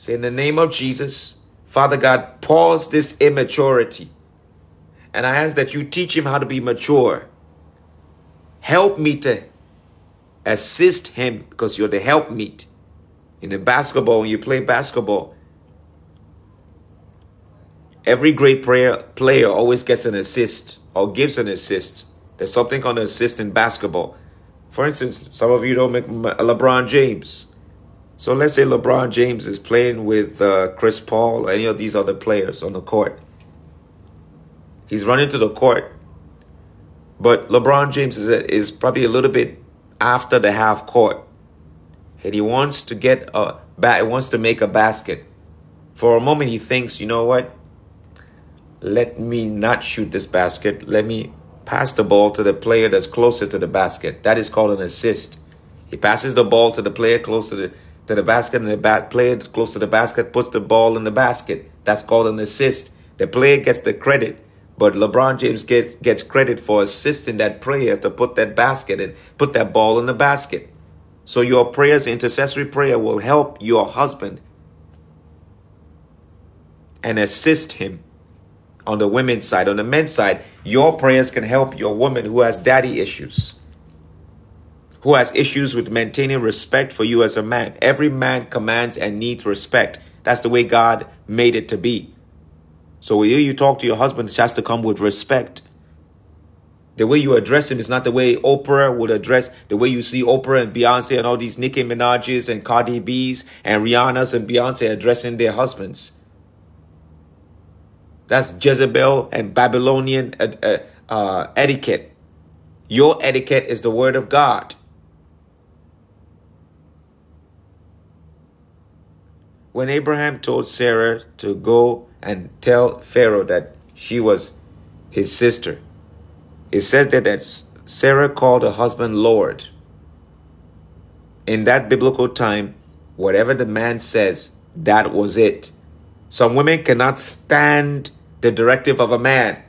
Say in the name of Jesus, Father God, pause this immaturity. And I ask that you teach him how to be mature. Help me to assist him because you're the helpmeet. In the basketball, when you play basketball, every great player, player always gets an assist or gives an assist. There's something called an assist in basketball. For instance, some of you don't make LeBron James. So let's say LeBron James is playing with uh, Chris Paul or any of these other players on the court. He's running to the court, but LeBron James is, is probably a little bit after the half court, and he wants to get a bat. Wants to make a basket. For a moment, he thinks, you know what? Let me not shoot this basket. Let me pass the ball to the player that's closer to the basket. That is called an assist. He passes the ball to the player close to the to the basket, and the bat player close to the basket puts the ball in the basket. That's called an assist. The player gets the credit but LeBron James gets gets credit for assisting that player to put that basket and put that ball in the basket. So your prayers, intercessory prayer, will help your husband and assist him on the women's side. On the men's side, your prayers can help your woman who has daddy issues, who has issues with maintaining respect for you as a man. Every man commands and needs respect. That's the way God made it to be. So when you talk to your husband, it has to come with respect. The way you address him is not the way Oprah would address, the way you see Oprah and Beyonce and all these Nicki Minaj's and Cardi B's and Rihanna's and Beyonce addressing their husbands. That's Jezebel and Babylonian uh, uh, uh, etiquette. Your etiquette is the word of God. When Abraham told Sarah to go and tell Pharaoh that she was his sister. It says that, that Sarah called her husband Lord. In that biblical time, whatever the man says, that was it. Some women cannot stand the directive of a man.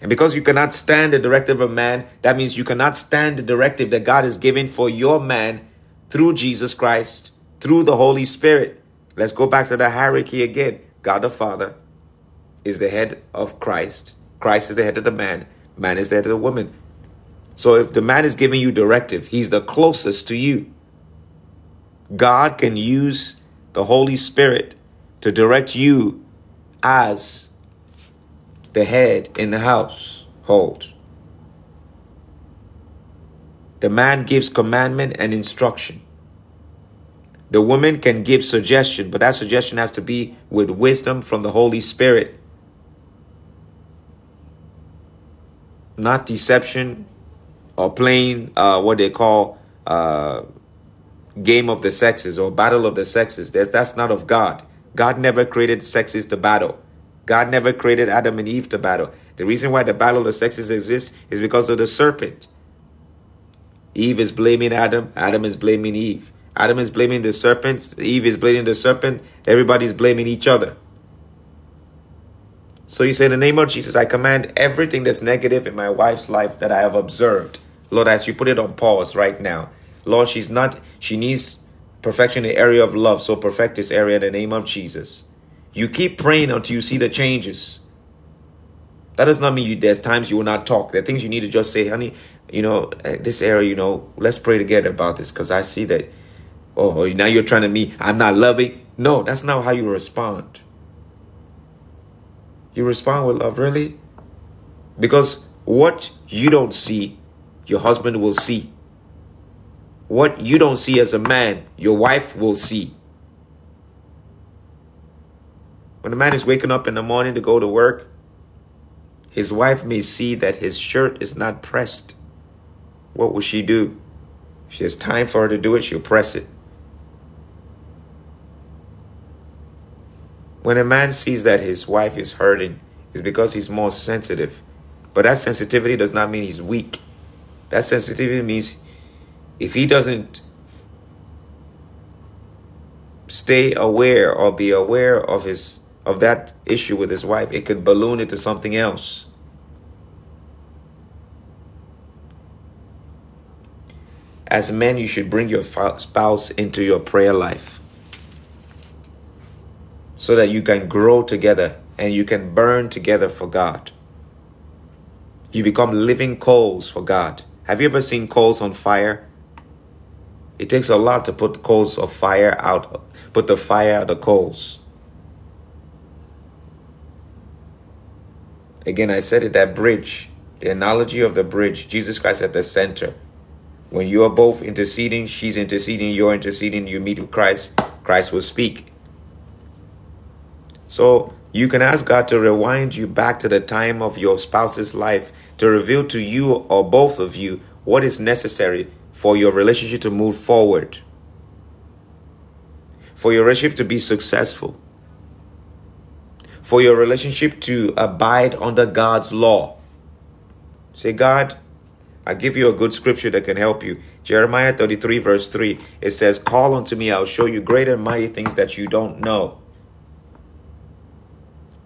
And because you cannot stand the directive of a man, that means you cannot stand the directive that God is giving for your man through Jesus Christ, through the Holy Spirit. Let's go back to the hierarchy again. God the Father is the head of Christ. Christ is the head of the man. Man is the head of the woman. So if the man is giving you directive, he's the closest to you. God can use the Holy Spirit to direct you as the head in the household. The man gives commandment and instruction. The woman can give suggestion, but that suggestion has to be with wisdom from the Holy Spirit. Not deception or playing uh, what they call uh, game of the sexes or battle of the sexes. That's, that's not of God. God never created sexes to battle. God never created Adam and Eve to battle. The reason why the battle of the sexes exists is because of the serpent. Eve is blaming Adam, Adam is blaming Eve. Adam is blaming the serpent, Eve is blaming the serpent, everybody's blaming each other. So you say, in the name of Jesus, I command everything that's negative in my wife's life that I have observed. Lord, as you put it on pause right now. Lord, she's not, she needs perfection in the area of love. So perfect this area in the name of Jesus. You keep praying until you see the changes. That does not mean you, there's times you will not talk. There are things you need to just say, honey, you know, this area, you know, let's pray together about this because I see that Oh, oh, now you're trying to me, I'm not loving. No, that's not how you respond. You respond with love, really? Because what you don't see, your husband will see. What you don't see as a man, your wife will see. When a man is waking up in the morning to go to work, his wife may see that his shirt is not pressed. What will she do? If she has time for her to do it, she'll press it. When a man sees that his wife is hurting, it's because he's more sensitive. But that sensitivity does not mean he's weak. That sensitivity means if he doesn't stay aware or be aware of his of that issue with his wife, it could balloon into something else. As men, you should bring your spouse into your prayer life so that you can grow together and you can burn together for God. You become living coals for God. Have you ever seen coals on fire? It takes a lot to put coals of fire out, put the fire out the coals. Again, I said it that bridge, the analogy of the bridge, Jesus Christ at the center. When you are both interceding, she's interceding, you're interceding, you meet with Christ, Christ will speak. So you can ask God to rewind you back to the time of your spouse's life to reveal to you or both of you what is necessary for your relationship to move forward, for your relationship to be successful, for your relationship to abide under God's law. Say, God, I give you a good scripture that can help you. Jeremiah 33, verse 3, it says, Call unto me, I'll show you great and mighty things that you don't know.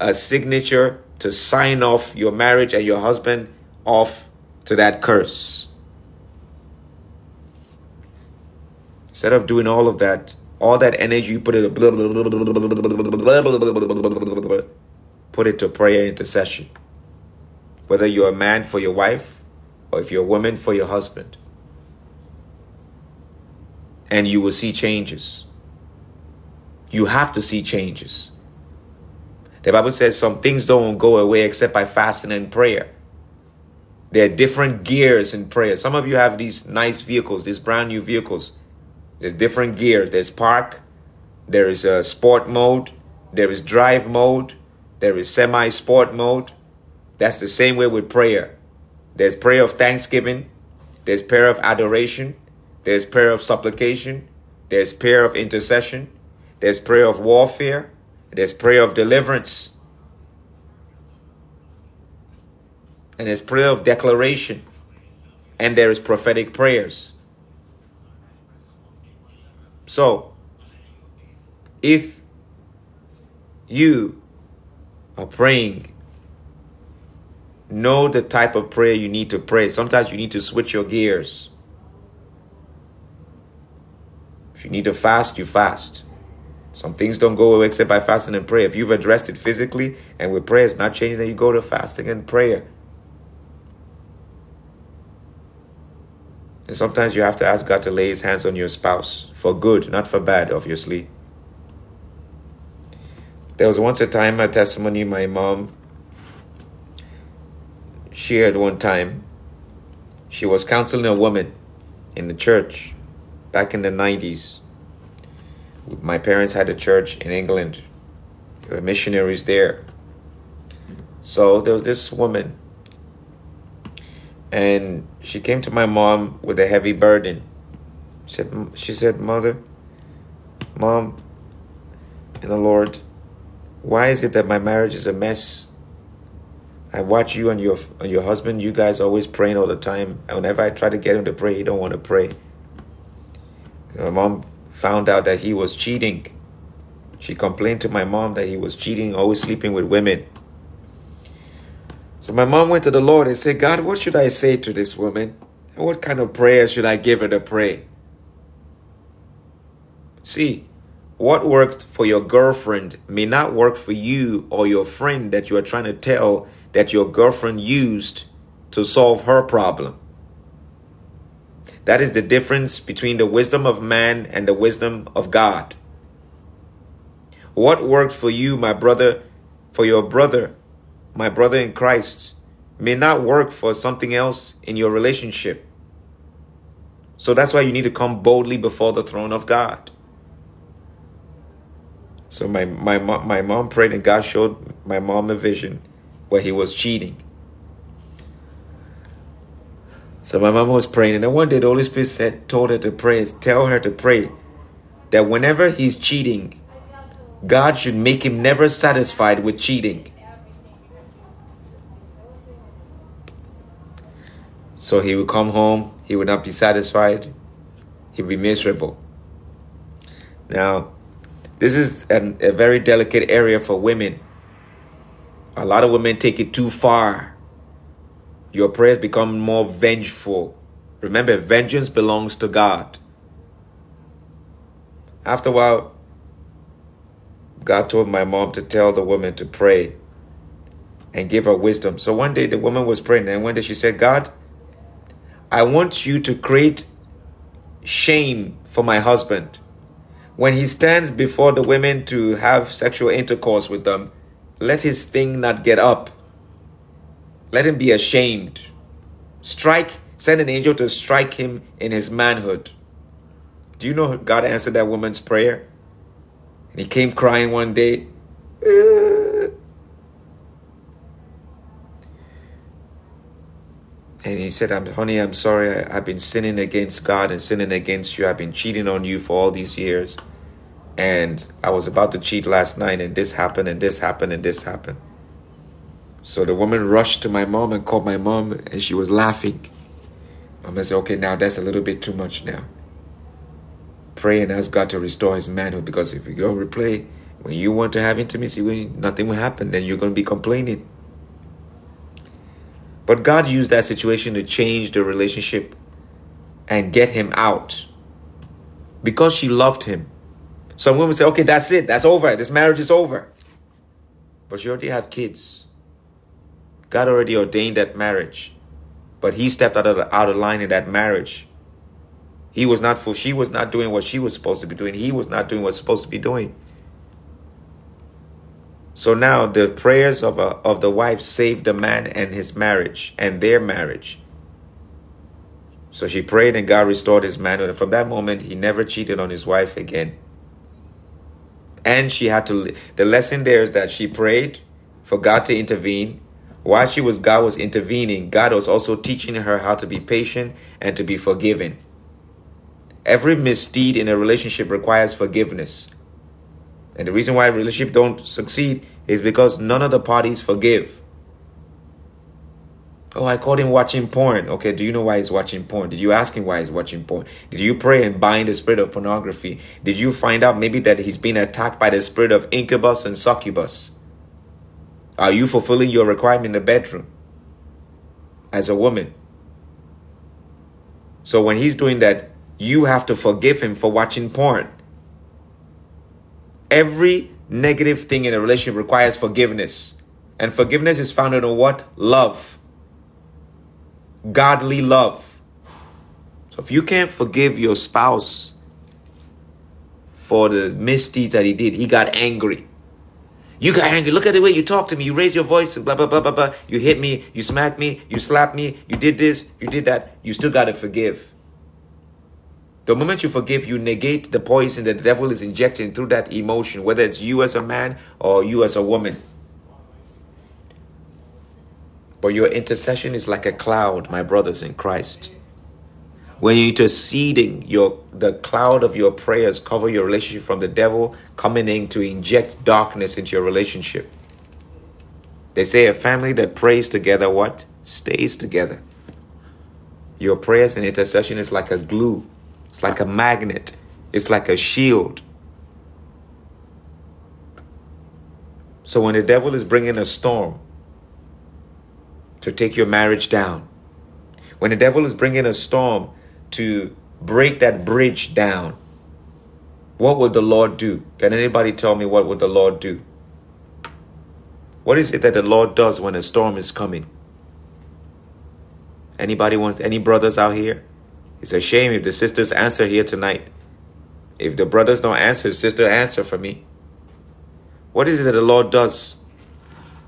a signature to sign off your marriage and your husband off to that curse. Instead of doing all of that, all that energy you put it put it to prayer intercession. Whether you're a man for your wife or if you're a woman for your husband. And you will see changes. You have to see changes. The Bible says some things don't go away except by fasting and prayer. There are different gears in prayer. Some of you have these nice vehicles, these brand new vehicles. There's different gears. There's park, there is a sport mode, there is drive mode, there is semi sport mode. That's the same way with prayer. There's prayer of thanksgiving, there's prayer of adoration, there's prayer of supplication, there's prayer of intercession, there's prayer of warfare, there's prayer of deliverance. And there's prayer of declaration. And there is prophetic prayers. So, if you are praying, know the type of prayer you need to pray. Sometimes you need to switch your gears. If you need to fast, you fast. Some things don't go away except by fasting and prayer. If you've addressed it physically and with prayer, it's not changing, then you go to fasting and prayer. And sometimes you have to ask God to lay his hands on your spouse for good, not for bad, obviously. There was once a time, a testimony my mom shared one time. She was counseling a woman in the church back in the 90s my parents had a church in England. Were missionaries there. So there was this woman, and she came to my mom with a heavy burden. She said, she said, Mother, Mom, in the Lord, why is it that my marriage is a mess? I watch you and your and your husband, you guys always praying all the time. And whenever I try to get him to pray, he don't want to pray. my mom found out that he was cheating. She complained to my mom that he was cheating, always sleeping with women. So my mom went to the Lord and said, God, what should I say to this woman? And what kind of prayer should I give her to pray? See, what worked for your girlfriend may not work for you or your friend that you are trying to tell that your girlfriend used to solve her problem. That is the difference between the wisdom of man and the wisdom of God. What worked for you, my brother, for your brother, my brother in Christ, may not work for something else in your relationship. So that's why you need to come boldly before the throne of God. So my my my mom prayed and God showed my mom a vision where he was cheating. So my mom was praying, and then one day the Holy Spirit said, told her to pray, tell her to pray that whenever he's cheating, God should make him never satisfied with cheating. So he would come home, he would not be satisfied, he'd be miserable. Now, this is an, a very delicate area for women. A lot of women take it too far your prayers become more vengeful. Remember, vengeance belongs to God. After a while, God told my mom to tell the woman to pray and give her wisdom. So one day the woman was praying, and one day she said, God, I want you to create shame for my husband. When he stands before the women to have sexual intercourse with them, let his thing not get up. Let him be ashamed. Strike, send an angel to strike him in his manhood. Do you know God answered that woman's prayer? And he came crying one day. And he said, I'm, honey, I'm sorry. I, I've been sinning against God and sinning against you. I've been cheating on you for all these years. And I was about to cheat last night, and this happened, and this happened, and this happened. So the woman rushed to my mom and called my mom, and she was laughing. Mama said, Okay, now that's a little bit too much now. Pray and ask God to restore his manhood because if you don't replay, when you want to have intimacy, nothing will happen, then you're going to be complaining. But God used that situation to change the relationship and get him out because she loved him. Some women say, okay, that's it, that's over, this marriage is over. But she already have kids. God already ordained that marriage, but he stepped out of the, out of line in that marriage. He was not for she was not doing what she was supposed to be doing. He was not doing what's supposed to be doing. So now the prayers of a, of the wife saved the man and his marriage and their marriage. So she prayed and God restored his manhood. And from that moment, he never cheated on his wife again. And she had to, the lesson there is that she prayed for God to intervene while she was God was intervening, God was also teaching her how to be patient and to be forgiving. Every misdeed in a relationship requires forgiveness. And the reason why relationship don't succeed is because none of the parties forgive. Oh, I caught him watching porn. Okay, do you know why he's watching porn? Did you ask him why he's watching porn? Did you pray and bind the spirit of pornography? Did you find out maybe that he's been attacked by the spirit of incubus and succubus? Are you fulfilling your requirement in the bedroom as a woman? So when he's doing that, you have to forgive him for watching porn. Every negative thing in a relationship requires forgiveness. And forgiveness is founded on what? Love. Godly love. So if you can't forgive your spouse for the misdeeds that he did, he got angry. You got angry. Look at the way you talk to me. You raise your voice and blah, blah, blah, blah, blah. You hit me. You smack me. You slap me. You did this. You did that. You still got to forgive. The moment you forgive, you negate the poison that the devil is injecting through that emotion, whether it's you as a man or you as a woman. But your intercession is like a cloud, my brothers in Christ. When you're interceding, your the cloud of your prayers cover your relationship from the devil coming in to inject darkness into your relationship. They say a family that prays together what? Stays together. Your prayers and intercession is like a glue. It's like a magnet. It's like a shield. So when the devil is bringing a storm to take your marriage down, when the devil is bringing a storm to break that bridge down, what would the Lord do? Can anybody tell me what would the Lord do? What is it that the Lord does when a storm is coming? Anybody wants any brothers out here? It's a shame if the sisters answer here tonight. If the brothers don't answer, sister answer for me. What is it that the Lord does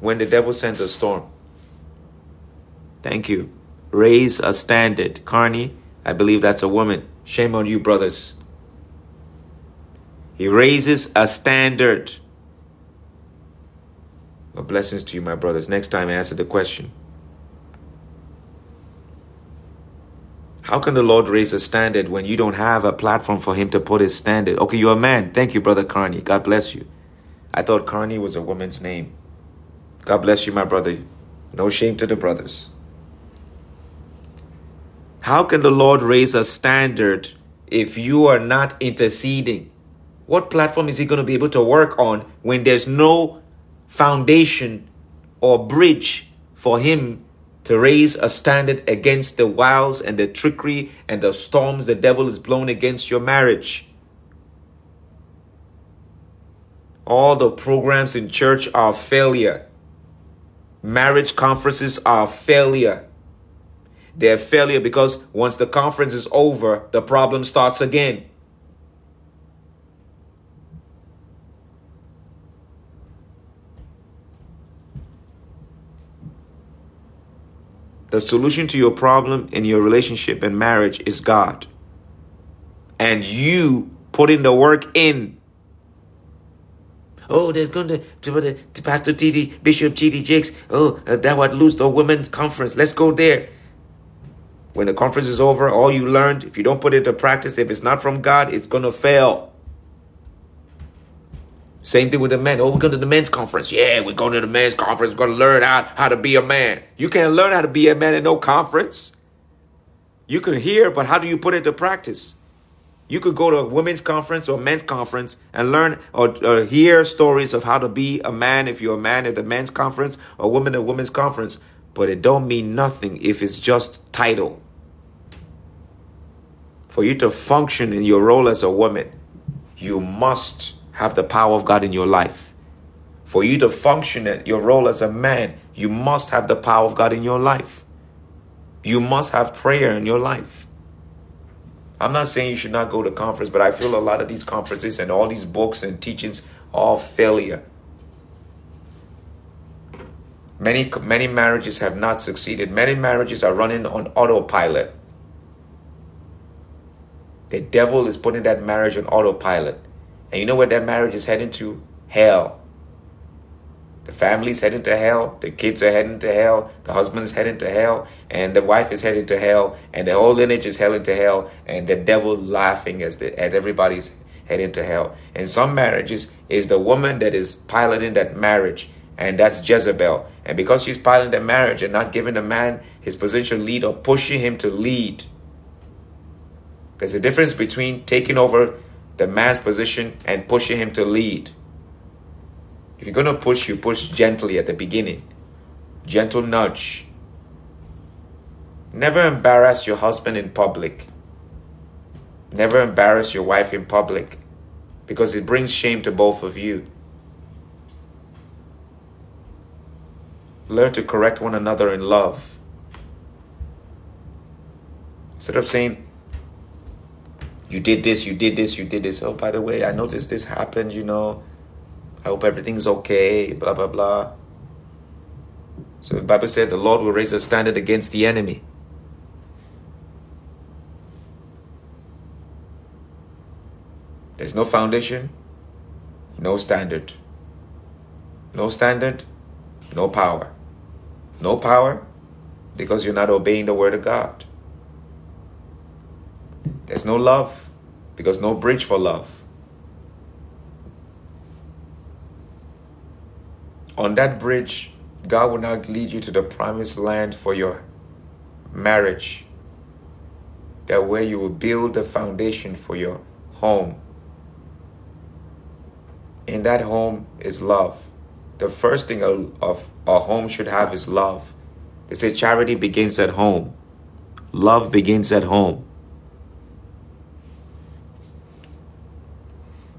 when the devil sends a storm? Thank you. Raise a standard. Carney, I believe that's a woman. Shame on you, brothers. He raises a standard. Well, blessings to you, my brothers. Next time, I answer the question. How can the Lord raise a standard when you don't have a platform for Him to put His standard? Okay, you're a man. Thank you, Brother Carney. God bless you. I thought Carney was a woman's name. God bless you, my brother. No shame to the brothers. How can the Lord raise a standard if you are not interceding? What platform is He going to be able to work on when there's no foundation or bridge for him to raise a standard against the wiles and the trickery and the storms the devil is blowing against your marriage. All the programs in church are failure. Marriage conferences are failure. They're failure because once the conference is over, the problem starts again. The solution to your problem in your relationship and marriage is God. And you putting the work in. Oh, there's going to, to, to Pastor T.D. Bishop T.D. Jakes. Oh, uh, that would lose the women's conference. Let's go there. When the conference is over, all you learned, if you don't put it to practice, if it's not from God, it's going to fail. Same thing with the men. Oh, we're going to the men's conference. Yeah, we're going to the men's conference. We're going to learn how, how to be a man. You can't learn how to be a man in no conference. You can hear, but how do you put it to practice? You could go to a women's conference or men's conference and learn or, or hear stories of how to be a man if you're a man at the men's conference or woman at women's conference, but it don't mean nothing if it's just title. For you to function in your role as a woman, you must have the power of God in your life. For you to function in your role as a man, you must have the power of God in your life. You must have prayer in your life. I'm not saying you should not go to conference, but I feel a lot of these conferences and all these books and teachings are failure. Many many marriages have not succeeded. Many marriages are running on autopilot. The devil is putting that marriage on autopilot. And you know where that marriage is heading to? Hell. The family's heading to hell. The kids are heading to hell. The husband's heading to hell. And the wife is heading to hell. And the whole lineage is heading to hell. And the devil laughing as, the, as everybody's heading to hell. In some marriages, is the woman that is piloting that marriage. And that's Jezebel. And because she's piloting the marriage and not giving the man his position lead or pushing him to lead, there's a difference between taking over the man's position and pushing him to lead. If you're going to push, you push gently at the beginning. Gentle nudge. Never embarrass your husband in public. Never embarrass your wife in public because it brings shame to both of you. Learn to correct one another in love. Instead of saying, you did this, you did this, you did this. Oh, by the way, I noticed this happened, you know. I hope everything's okay, blah, blah, blah. So the Bible said the Lord will raise a standard against the enemy. There's no foundation, no standard. No standard, no power. No power because you're not obeying the word of God. There's no love because no bridge for love. On that bridge, God will not lead you to the promised land for your marriage. That where you will build the foundation for your home. In that home is love. The first thing of a home should have is love. They say charity begins at home. Love begins at home.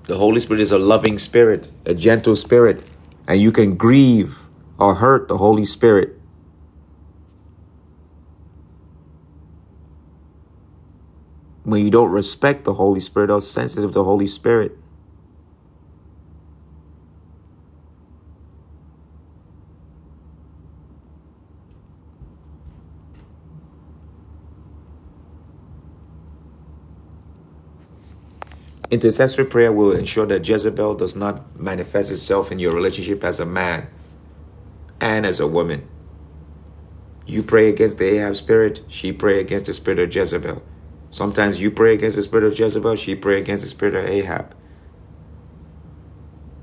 The Holy Spirit is a loving spirit, a gentle spirit, and you can grieve or hurt the Holy Spirit. When you don't respect the Holy Spirit or sensitive to the Holy Spirit. Intercessory prayer will ensure that Jezebel does not manifest itself in your relationship as a man and as a woman. You pray against the Ahab spirit, she pray against the spirit of Jezebel. Sometimes you pray against the spirit of Jezebel, she pray against the spirit of Ahab.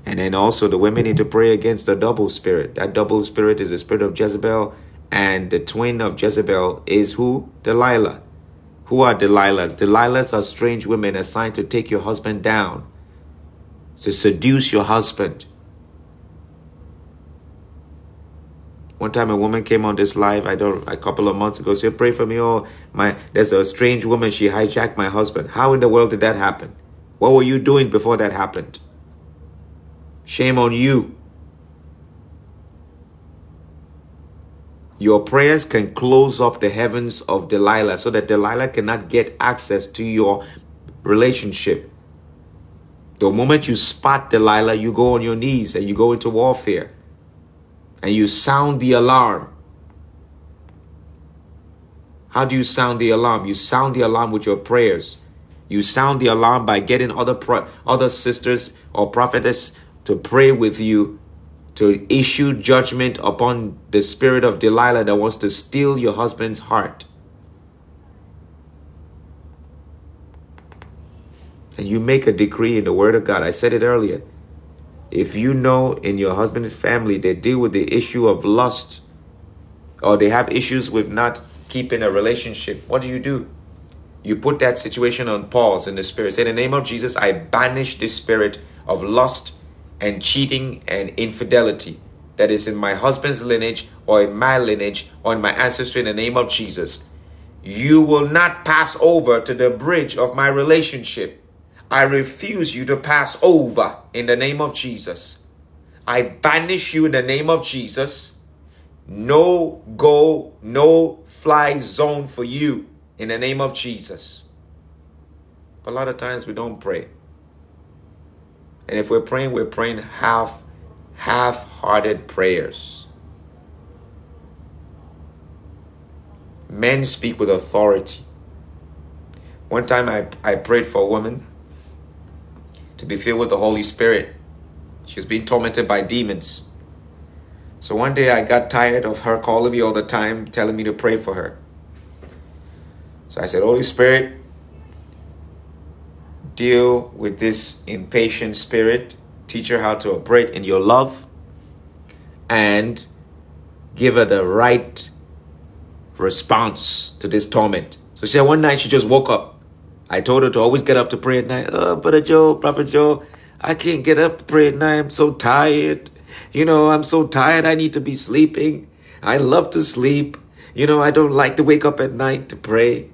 And then also the women need to pray against the double spirit. That double spirit is the spirit of Jezebel, and the twin of Jezebel is who? Delilah. Who are Delilahs? Delilahs are strange women assigned to take your husband down, to seduce your husband. One time a woman came on this live, I don't a couple of months ago, said, Pray for me. Oh, my there's a strange woman, she hijacked my husband. How in the world did that happen? What were you doing before that happened? Shame on you. Your prayers can close up the heavens of Delilah so that Delilah cannot get access to your relationship. The moment you spot Delilah, you go on your knees and you go into warfare and you sound the alarm. How do you sound the alarm? You sound the alarm with your prayers. You sound the alarm by getting other pro- other sisters or prophetess to pray with you to issue judgment upon the spirit of Delilah that wants to steal your husband's heart. And you make a decree in the Word of God. I said it earlier. If you know in your husband's family they deal with the issue of lust or they have issues with not keeping a relationship, what do you do? You put that situation on pause in the spirit. Say, in the name of Jesus, I banish this spirit of lust and cheating and infidelity that is in my husband's lineage or in my lineage or in my ancestry in the name of Jesus. You will not pass over to the bridge of my relationship. I refuse you to pass over in the name of Jesus. I banish you in the name of Jesus. No go, no fly zone for you in the name of Jesus. A lot of times we don't pray. And if we're praying, we're praying half half-hearted prayers. Men speak with authority. One time I, I prayed for a woman to be filled with the Holy Spirit. She was being tormented by demons. So one day I got tired of her calling me all the time, telling me to pray for her. So I said, Holy Spirit, deal with this impatient spirit, teach her how to operate in your love, and give her the right response to this torment. So she said one night she just woke up. I told her to always get up to pray at night. Oh, Brother Joe, Prophet Joe, I can't get up to pray at night. I'm so tired. You know, I'm so tired. I need to be sleeping. I love to sleep. You know, I don't like to wake up at night to pray.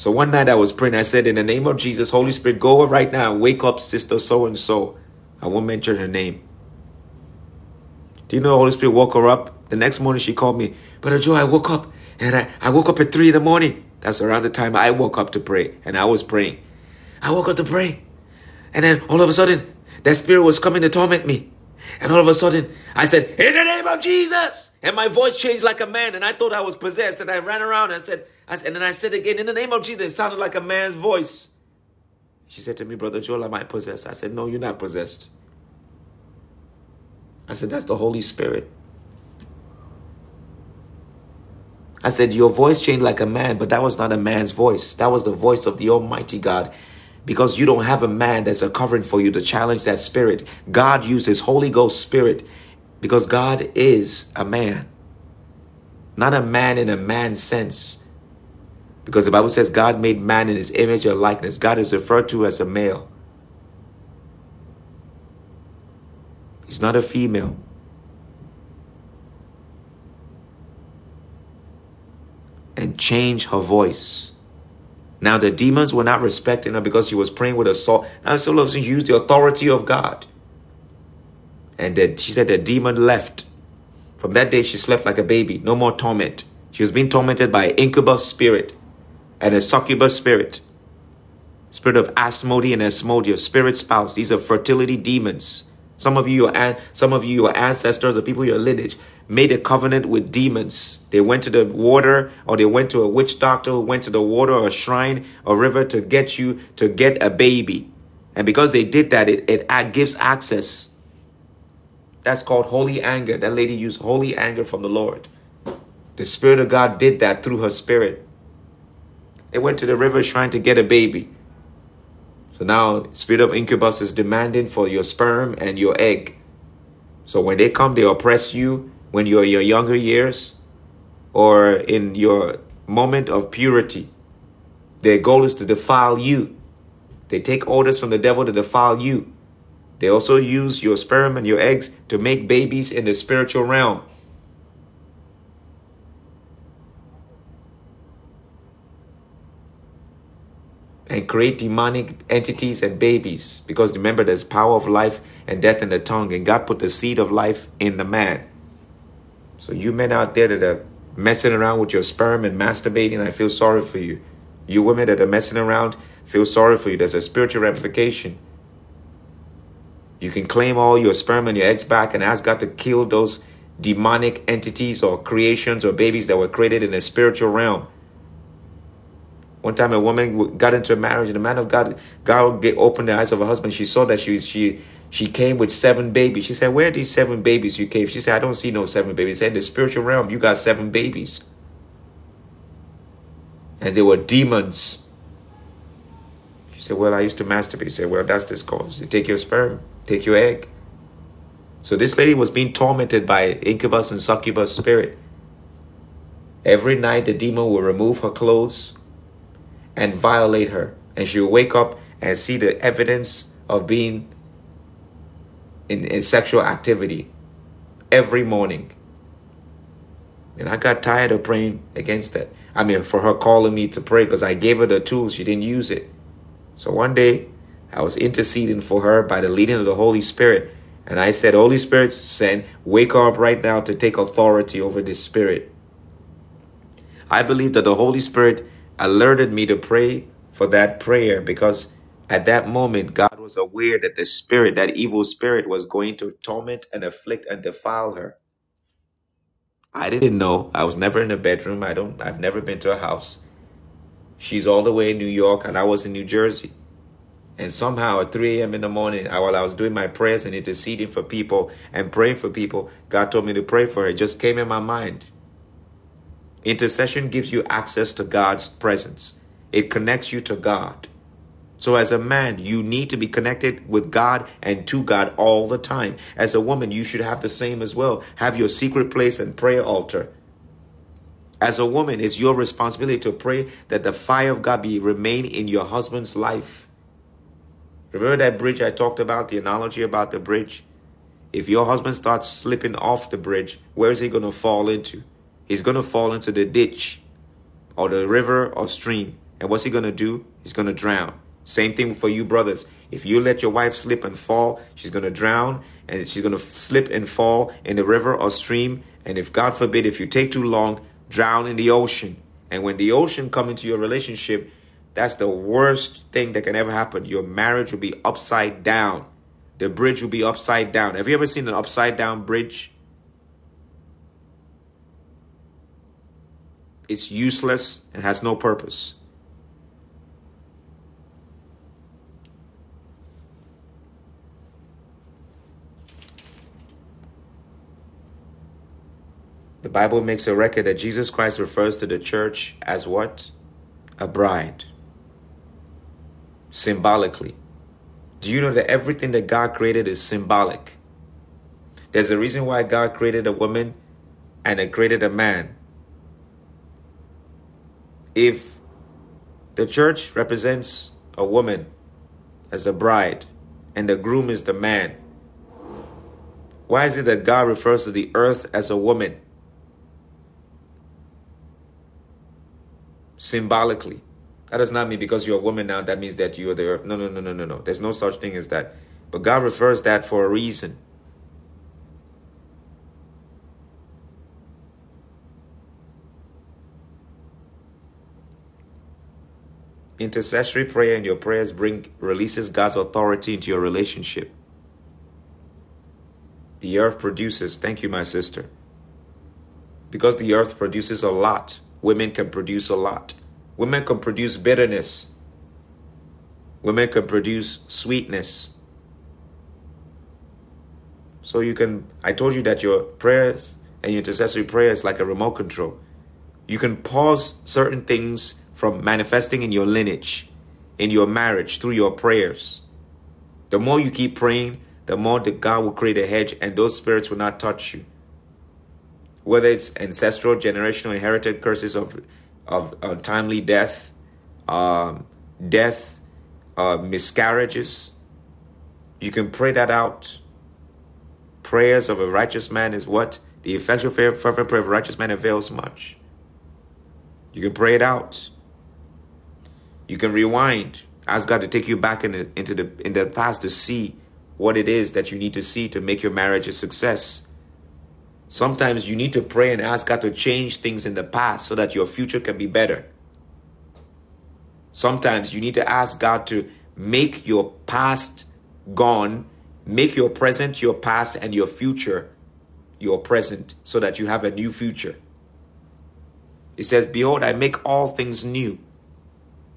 So one night I was praying, I said, In the name of Jesus, Holy Spirit, go right now wake up sister so and so. I won't mention her name. Do you know Holy Spirit woke her up? The next morning she called me, Brother Joe, I woke up and I, I woke up at three in the morning. That's around the time I woke up to pray and I was praying. I woke up to pray. And then all of a sudden, that spirit was coming to torment me. And all of a sudden, I said, In the name of Jesus. And my voice changed like a man, and I thought I was possessed. And I ran around and I said, and then I said again, In the name of Jesus. It sounded like a man's voice. She said to me, Brother Joel, am I possessed? I said, No, you're not possessed. I said, That's the Holy Spirit. I said, Your voice changed like a man, but that was not a man's voice. That was the voice of the Almighty God because you don't have a man that's a covering for you to challenge that spirit. God used his Holy Ghost spirit because God is a man, not a man in a man sense. Because the Bible says God made man in his image or likeness. God is referred to as a male. He's not a female. And change her voice. Now the demons were not respecting her because she was praying with a sword. Now so of she used the authority of God. And then she said the demon left. From that day she slept like a baby. No more torment. She was being tormented by an incubus spirit and a succubus spirit. Spirit of Asmodi and Asmodia, spirit spouse. These are fertility demons. Some of you, your, some of you, your ancestors or people your lineage made a covenant with demons. They went to the water or they went to a witch doctor who went to the water or a shrine or river to get you to get a baby. And because they did that, it, it gives access. That's called holy anger. That lady used holy anger from the Lord. The Spirit of God did that through her spirit. They went to the river shrine to get a baby. So now spirit of incubus is demanding for your sperm and your egg. So when they come, they oppress you when you're in your younger years or in your moment of purity. Their goal is to defile you. They take orders from the devil to defile you. They also use your sperm and your eggs to make babies in the spiritual realm. And create demonic entities and babies. Because remember, there's power of life and death in the tongue, and God put the seed of life in the man. So, you men out there that are messing around with your sperm and masturbating, I feel sorry for you. You women that are messing around, feel sorry for you. There's a spiritual ramification. You can claim all your sperm and your eggs back and ask God to kill those demonic entities or creations or babies that were created in the spiritual realm. One time, a woman got into a marriage, and the man of God, God opened the eyes of her husband. She saw that she she she came with seven babies. She said, "Where are these seven babies you came?" She said, "I don't see no seven babies." He said, "In the spiritual realm, you got seven babies, and they were demons." She said, "Well, I used to masturbate." He said, "Well, that's this cause. You take your sperm, take your egg." So this lady was being tormented by incubus and succubus spirit. Every night, the demon will remove her clothes and violate her. And she will wake up and see the evidence of being in, in sexual activity every morning. And I got tired of praying against that. I mean, for her calling me to pray because I gave her the tools, she didn't use it. So one day, I was interceding for her by the leading of the Holy Spirit. And I said, Holy Spirit, send, wake up right now to take authority over this spirit. I believe that the Holy Spirit alerted me to pray for that prayer because at that moment, God was aware that the spirit, that evil spirit, was going to torment and afflict and defile her. I didn't know. I was never in a bedroom. I don't. I've never been to a house. She's all the way in New York, and I was in New Jersey. And somehow at 3 a.m. in the morning, while I was doing my prayers and interceding for people and praying for people, God told me to pray for her. It just came in my mind. Intercession gives you access to God's presence, it connects you to God. So, as a man, you need to be connected with God and to God all the time. As a woman, you should have the same as well. Have your secret place and prayer altar. As a woman, it's your responsibility to pray that the fire of God be remain in your husband's life. Remember that bridge I talked about, the analogy about the bridge? If your husband starts slipping off the bridge, where is he going to fall into? He's going to fall into the ditch or the river or stream. And what's he going to do? He's going to drown. Same thing for you brothers. If you let your wife slip and fall, she's going to drown and she's going to slip and fall in the river or stream. And if God forbid, if you take too long, drown in the ocean. And when the ocean come into your relationship, that's the worst thing that can ever happen. Your marriage will be upside down. The bridge will be upside down. Have you ever seen an upside down bridge? It's useless and has no purpose. The Bible makes a record that Jesus Christ refers to the church as what? A bride. Symbolically. Do you know that everything that God created is symbolic? There's a reason why God created a woman and it created a man if the church represents a woman as a bride and the groom is the man, Why is it that God refers to the earth as a woman? Symbolically. That does not mean because you're a woman now, that means that you are the earth. No, no, no, no, no, no. There's no such thing as that. But God refers that for a reason. Intercessory prayer and your prayers bring releases God's authority into your relationship. The earth produces, thank you, my sister. Because the earth produces a lot, women can produce a lot. Women can produce bitterness. Women can produce sweetness. So you can, I told you that your prayers and your intercessory prayer is like a remote control. You can pause certain things from manifesting in your lineage, in your marriage, through your prayers. The more you keep praying, the more that God will create a hedge and those spirits will not touch you. Whether it's ancestral, generational, inherited curses of, of untimely death, um, death, uh, miscarriages, you can pray that out. Prayers of a righteous man is what? The effectual fervent prayer of a righteous man avails much. You can pray it out. You can rewind. Ask God to take you back in the, into the in the past to see what it is that you need to see to make your marriage a success. Sometimes you need to pray and ask God to change things in the past so that your future can be better. Sometimes you need to ask God to make your past gone, make your present your past, and your future your present so that you have a new future. It says, Behold, I make all things new.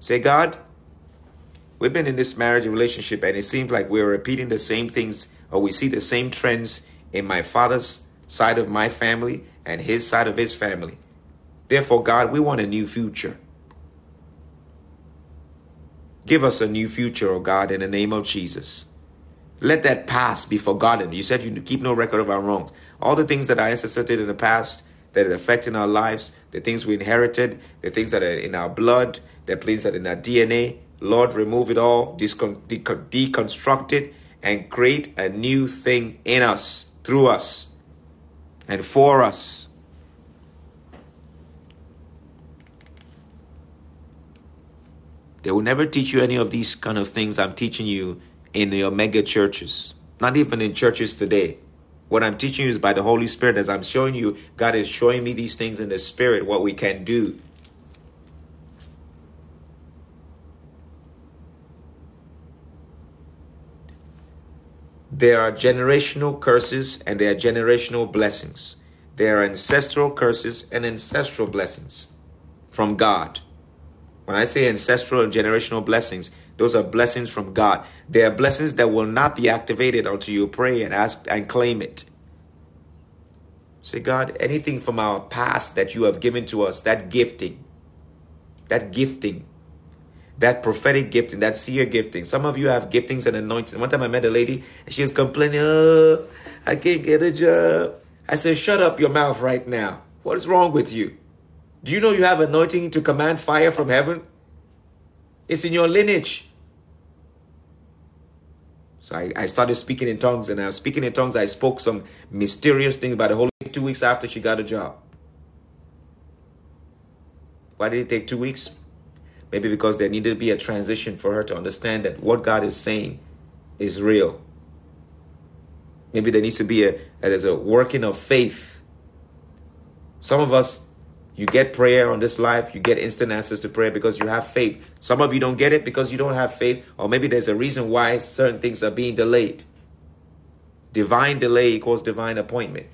Say, God, we've been in this marriage relationship and it seems like we're repeating the same things or we see the same trends in my father's side of my family and his side of his family. Therefore, God, we want a new future. Give us a new future, oh God, in the name of Jesus. Let that past be forgotten. You said you keep no record of our wrongs. All the things that our ancestors did in the past that are affecting our lives, the things we inherited, the things that are in our blood, that plays that in our DNA. Lord, remove it all, deconstruct it, and create a new thing in us, through us, and for us. They will never teach you any of these kind of things I'm teaching you in your mega churches, not even in churches today. What I'm teaching you is by the Holy Spirit. As I'm showing you, God is showing me these things in the Spirit, what we can do There are generational curses and there are generational blessings. There are ancestral curses and ancestral blessings from God. When I say ancestral and generational blessings, those are blessings from God. They are blessings that will not be activated until you pray and ask and claim it. Say, God, anything from our past that you have given to us, that gifting, that gifting, that prophetic gifting, that seer gifting. Some of you have giftings and anointing. One time I met a lady and she was complaining, oh, I can't get a job. I said, shut up your mouth right now. What is wrong with you? Do you know you have anointing to command fire from heaven? It's in your lineage. So I, I started speaking in tongues, and I was speaking in tongues. I spoke some mysterious things about the Holy two weeks after she got a job. Why did it take two weeks? Maybe because there needed to be a transition for her to understand that what God is saying is real. Maybe there needs to be a there's a working of faith. Some of us, you get prayer on this life, you get instant answers to prayer because you have faith. Some of you don't get it because you don't have faith, or maybe there's a reason why certain things are being delayed. Divine delay equals divine appointment.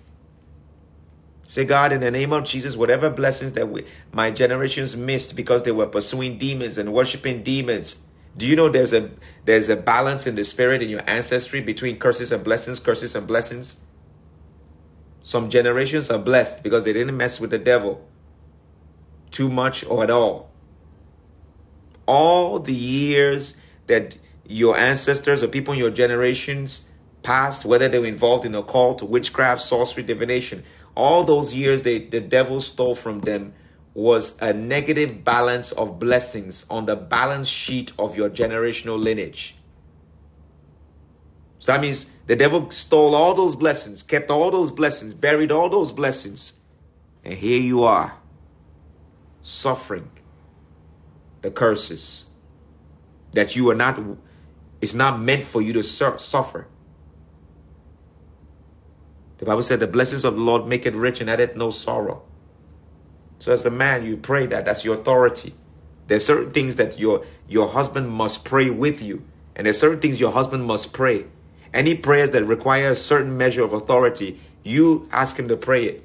Say, God, in the name of Jesus, whatever blessings that we, my generations missed because they were pursuing demons and worshiping demons. Do you know there's a there's a balance in the spirit in your ancestry between curses and blessings, curses and blessings? Some generations are blessed because they didn't mess with the devil too much or at all. All the years that your ancestors or people in your generations passed, whether they were involved in occult, witchcraft, sorcery, divination, all those years they, the devil stole from them was a negative balance of blessings on the balance sheet of your generational lineage. So that means the devil stole all those blessings, kept all those blessings, buried all those blessings. And here you are, suffering the curses that you are not, it's not meant for you to suffer. The Bible said the blessings of the Lord make it rich and addeth no sorrow. So as a man, you pray that. That's your authority. There's certain things that your your husband must pray with you. And there's certain things your husband must pray. Any prayers that require a certain measure of authority, you ask him to pray it.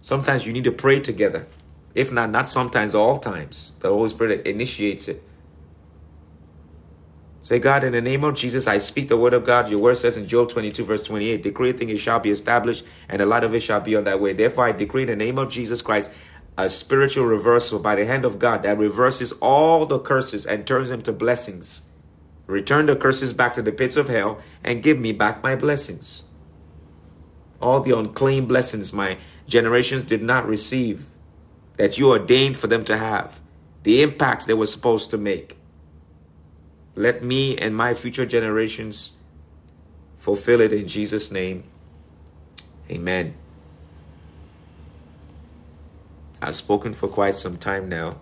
Sometimes you need to pray together. If not, not sometimes, all times. The Holy Spirit initiates it. Say, God, in the name of Jesus, I speak the word of God. Your word says in Job 22, verse 28, decree a thing, it shall be established, and the light of it shall be on that way. Therefore, I decree in the name of Jesus Christ a spiritual reversal by the hand of God that reverses all the curses and turns them to blessings. Return the curses back to the pits of hell and give me back my blessings. All the unclean blessings my generations did not receive, that you ordained for them to have, the impact they were supposed to make. Let me and my future generations fulfill it in Jesus' name. Amen. I've spoken for quite some time now.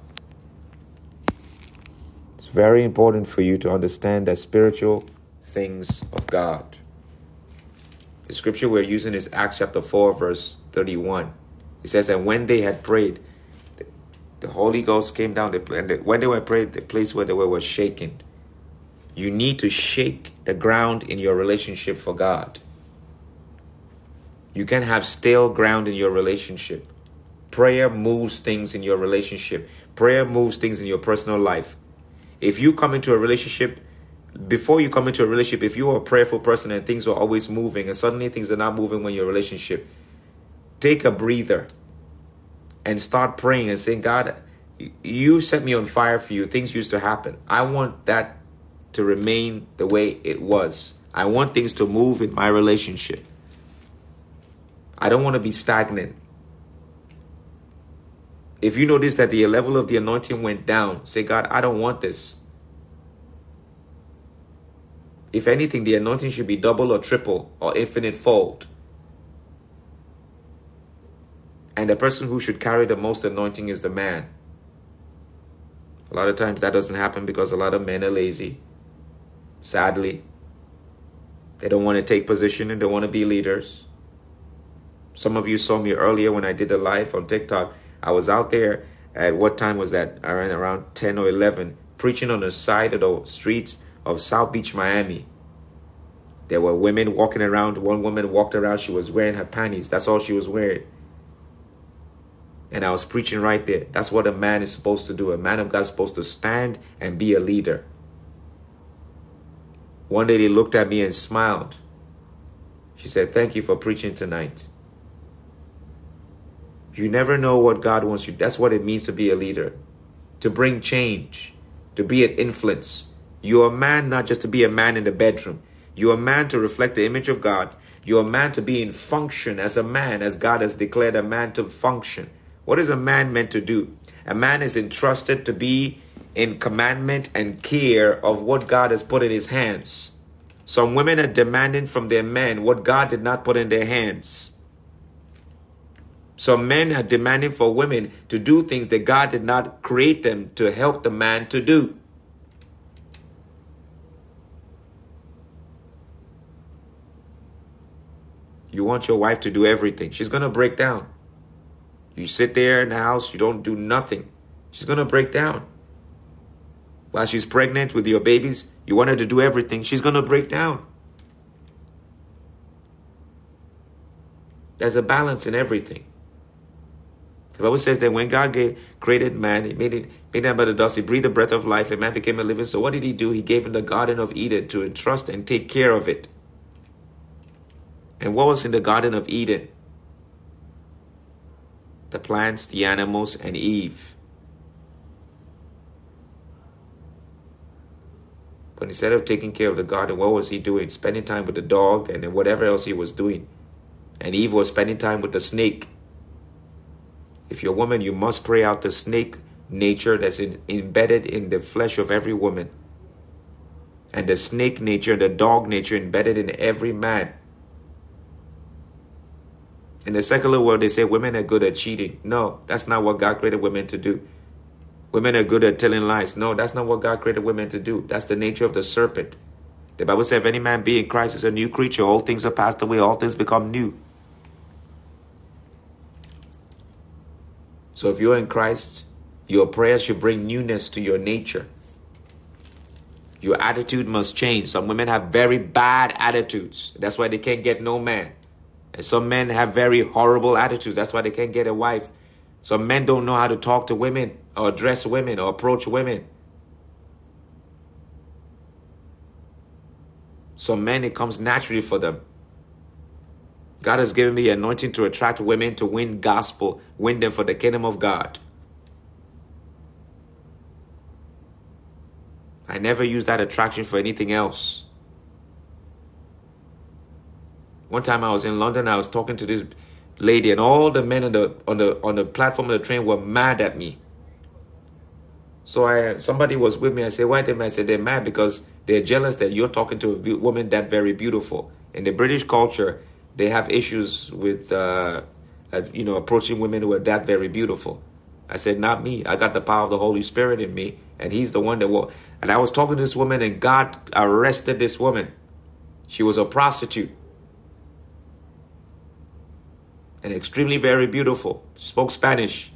It's very important for you to understand the spiritual things of God. The scripture we're using is Acts chapter 4, verse 31. It says, And when they had prayed, the Holy Ghost came down, and when they were prayed, the place where they were was shaken. You need to shake the ground in your relationship for God. You can have stale ground in your relationship. Prayer moves things in your relationship. Prayer moves things in your personal life. If you come into a relationship, before you come into a relationship, if you are a prayerful person and things are always moving and suddenly things are not moving when you're in a relationship, take a breather and start praying and saying, God, you set me on fire for you. Things used to happen. I want that to remain the way it was. I want things to move in my relationship. I don't want to be stagnant. If you notice that the level of the anointing went down, say, God, I don't want this. If anything, the anointing should be double or triple or infinite fold. And the person who should carry the most anointing is the man. A lot of times that doesn't happen because a lot of men are lazy. Sadly, they don't want to take position and they want to be leaders. Some of you saw me earlier when I did a live on TikTok. I was out there at what time was that? Around around 10 or 11, preaching on the side of the streets of South Beach, Miami. There were women walking around. One woman walked around. She was wearing her panties. That's all she was wearing. And I was preaching right there. That's what a man is supposed to do. A man of God is supposed to stand and be a leader. One they looked at me and smiled. She said, Thank you for preaching tonight. You never know what God wants you. That's what it means to be a leader, to bring change, to be an influence. You're a man not just to be a man in the bedroom. You're a man to reflect the image of God. You're a man to be in function as a man, as God has declared a man to function. What is a man meant to do? A man is entrusted to be in commandment and care of what God has put in his hands. Some women are demanding from their men what God did not put in their hands. Some men are demanding for women to do things that God did not create them to help the man to do. You want your wife to do everything. She's going to break down. You sit there in the house, you don't do nothing. She's going to break down while she's pregnant with your babies, you want her to do everything, she's going to break down. There's a balance in everything. The Bible says that when God gave, created man, He made it made him out of dust. He breathed the breath of life, and man became a living. So what did He do? He gave him the Garden of Eden to entrust and take care of it. And what was in the Garden of Eden? The plants, the animals, and Eve. But instead of taking care of the garden, what was he doing? Spending time with the dog and then whatever else he was doing. And Eve was spending time with the snake. If you're a woman, you must pray out the snake nature that's in, embedded in the flesh of every woman. and the snake nature, the dog nature embedded in every man. In the secular world, they say women are good at cheating. No, that's not what God created women to do. Women are good at telling lies. No, that's not what God created women to do. That's the nature of the serpent. The Bible says, if any man be in Christ is a new creature, all things are passed away, all things become new. So if you're in Christ, your prayers should bring newness to your nature. Your attitude must change. Some women have very bad attitudes. That's why they can't get no man. And some men have very horrible attitudes. That's why they can't get a wife. Some men don't know how to talk to women or address women or approach women. Some men, it comes naturally for them. God has given me anointing to attract women to win gospel, win them for the kingdom of God. I never use that attraction for anything else. One time I was in London, I was talking to this lady, and all the men on the on the on the platform of the train were mad at me. So I somebody was with me. I said, "Why they mad?" I said, "They're mad because they're jealous that you're talking to a woman that very beautiful." In the British culture, they have issues with uh, uh, you know approaching women who are that very beautiful. I said, "Not me. I got the power of the Holy Spirit in me, and He's the one that will." And I was talking to this woman, and God arrested this woman. She was a prostitute and extremely very beautiful. Spoke Spanish.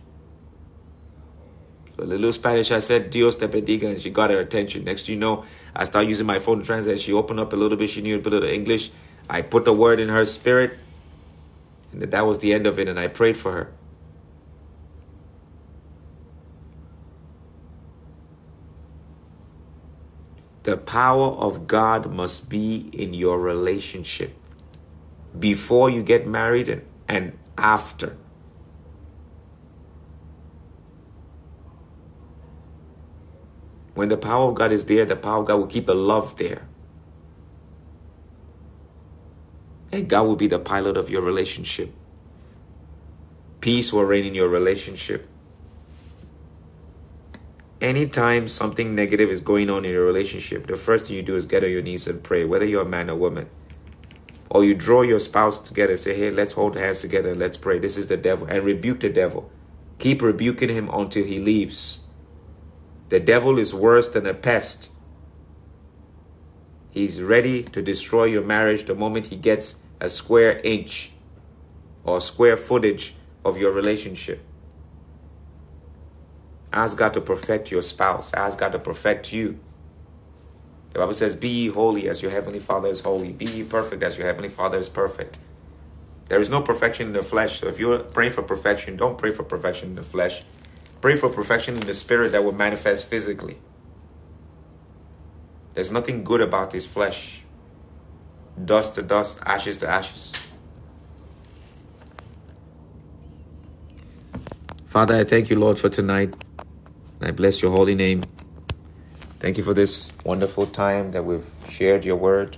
A little Spanish, I said, Dios te bendiga, and she got her attention. Next you know, I started using my phone to translate. She opened up a little bit. She knew a bit of English. I put the word in her spirit, and that was the end of it, and I prayed for her. The power of God must be in your relationship before you get married and after. When the power of God is there, the power of God will keep the love there. And God will be the pilot of your relationship. Peace will reign in your relationship. Anytime something negative is going on in your relationship, the first thing you do is get on your knees and pray, whether you're a man or woman. Or you draw your spouse together and say, hey, let's hold hands together and let's pray. This is the devil. And rebuke the devil. Keep rebuking him until he leaves. The devil is worse than a pest. He's ready to destroy your marriage the moment he gets a square inch or square footage of your relationship. Ask God to perfect your spouse. Ask God to perfect you. The Bible says, Be ye holy as your heavenly Father is holy. Be ye perfect as your heavenly Father is perfect. There is no perfection in the flesh. So if you're praying for perfection, don't pray for perfection in the flesh. Pray for perfection in the spirit that will manifest physically. There's nothing good about this flesh. Dust to dust, ashes to ashes. Father, I thank you, Lord, for tonight. I bless your holy name. Thank you for this wonderful time that we've shared your word.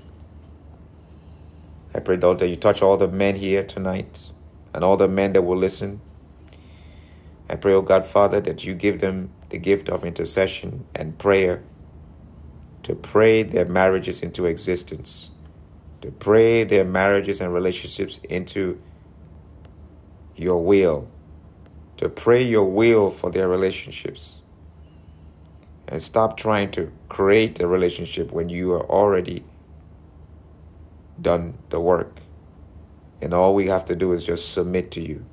I pray, Lord, that you touch all the men here tonight and all the men that will listen. I pray, oh God, Father, that you give them the gift of intercession and prayer to pray their marriages into existence, to pray their marriages and relationships into your will, to pray your will for their relationships and stop trying to create a relationship when you are already done the work. And all we have to do is just submit to you.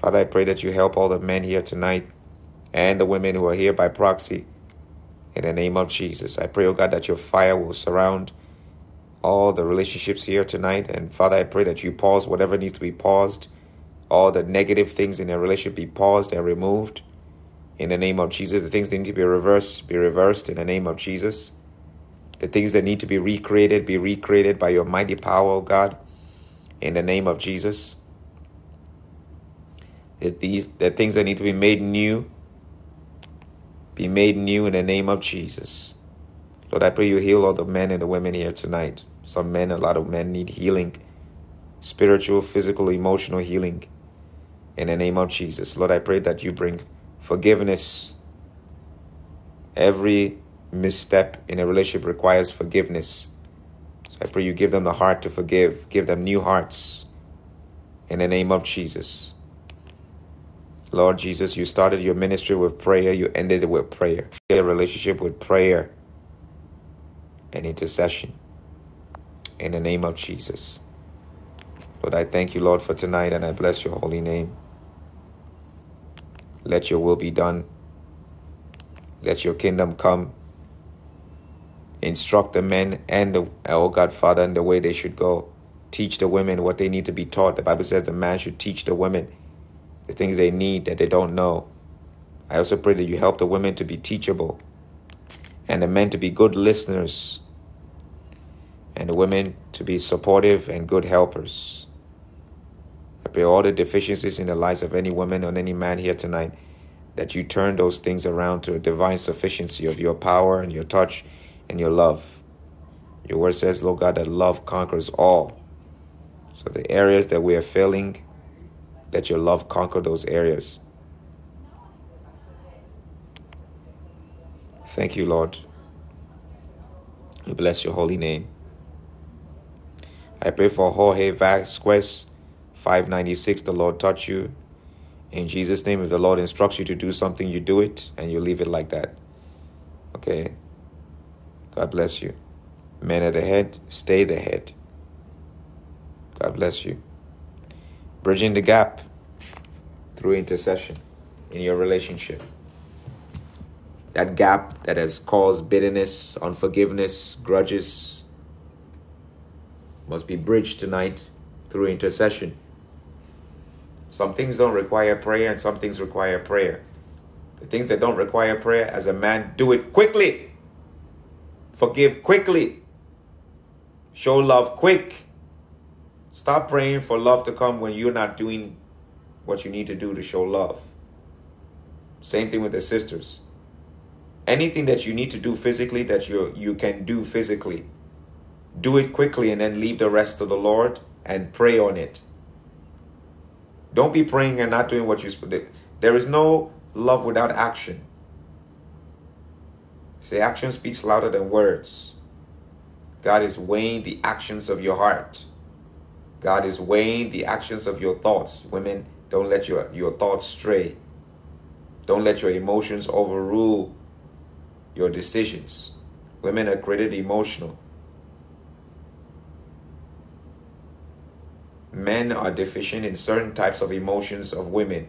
Father, I pray that you help all the men here tonight and the women who are here by proxy. In the name of Jesus, I pray, oh God, that your fire will surround all the relationships here tonight. And Father, I pray that you pause whatever needs to be paused, all the negative things in a relationship be paused and removed in the name of Jesus. The things that need to be reversed, be reversed in the name of Jesus. The things that need to be recreated, be recreated by your mighty power, O God, in the name of Jesus. That these the things that need to be made new, be made new in the name of Jesus. Lord, I pray you heal all the men and the women here tonight. Some men, a lot of men need healing, spiritual, physical, emotional healing. In the name of Jesus. Lord, I pray that you bring forgiveness, every misstep in a relationship requires forgiveness. So I pray you give them the heart to forgive, give them new hearts in the name of Jesus. Lord Jesus, you started your ministry with prayer, you ended it with prayer. Your relationship with prayer and intercession in the name of Jesus. Lord, I thank you, Lord, for tonight and I bless your holy name. Let your will be done. Let your kingdom come. Instruct the men and the, oh God, Father, in the way they should go. Teach the women what they need to be taught. The Bible says the man should teach the women the things they need that they don't know. I also pray that you help the women to be teachable and the men to be good listeners and the women to be supportive and good helpers. I pray all the deficiencies in the lives of any woman or any man here tonight that you turn those things around to a divine sufficiency of your power and your touch and your love. Your word says, Lord God, that love conquers all. So the areas that we are failing, let your love conquer those areas. Thank you, Lord. We bless your holy name. I pray for Jorge Vasquez, 596. The Lord touch you. In Jesus' name, if the Lord instructs you to do something, you do it and you leave it like that. Okay? God bless you. Men at the head, stay the head. God bless you. Bridging the gap through intercession in your relationship. That gap that has caused bitterness, unforgiveness, grudges must be bridged tonight through intercession. Some things don't require prayer and some things require prayer. The things that don't require prayer, as a man, do it quickly. Forgive quickly. Show love quick. Stop praying for love to come when you're not doing what you need to do to show love. Same thing with the sisters. Anything that you need to do physically that you you can do physically, do it quickly and then leave the rest to the Lord and pray on it. Don't be praying and not doing what you there is no love without action. Say action speaks louder than words. God is weighing the actions of your heart. God is weighing the actions of your thoughts. Women, don't let your, your thoughts stray. Don't let your emotions overrule your decisions. Women are created emotional. Men are deficient in certain types of emotions of women.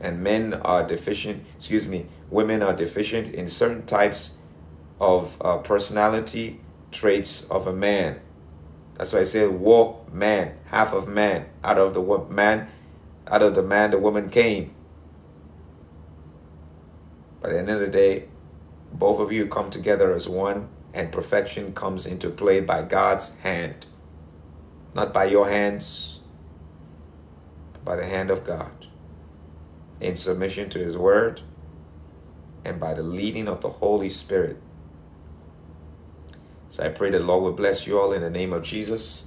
And men are deficient, excuse me, women are deficient in certain types of uh, personality traits of a man. That's why I say walk man, half of man. Out of the man, out of the man, the woman came. But at the end of the day, both of you come together as one, and perfection comes into play by God's hand. Not by your hands, but by the hand of God. In submission to His word and by the leading of the Holy Spirit. So I pray the Lord will bless you all in the name of Jesus.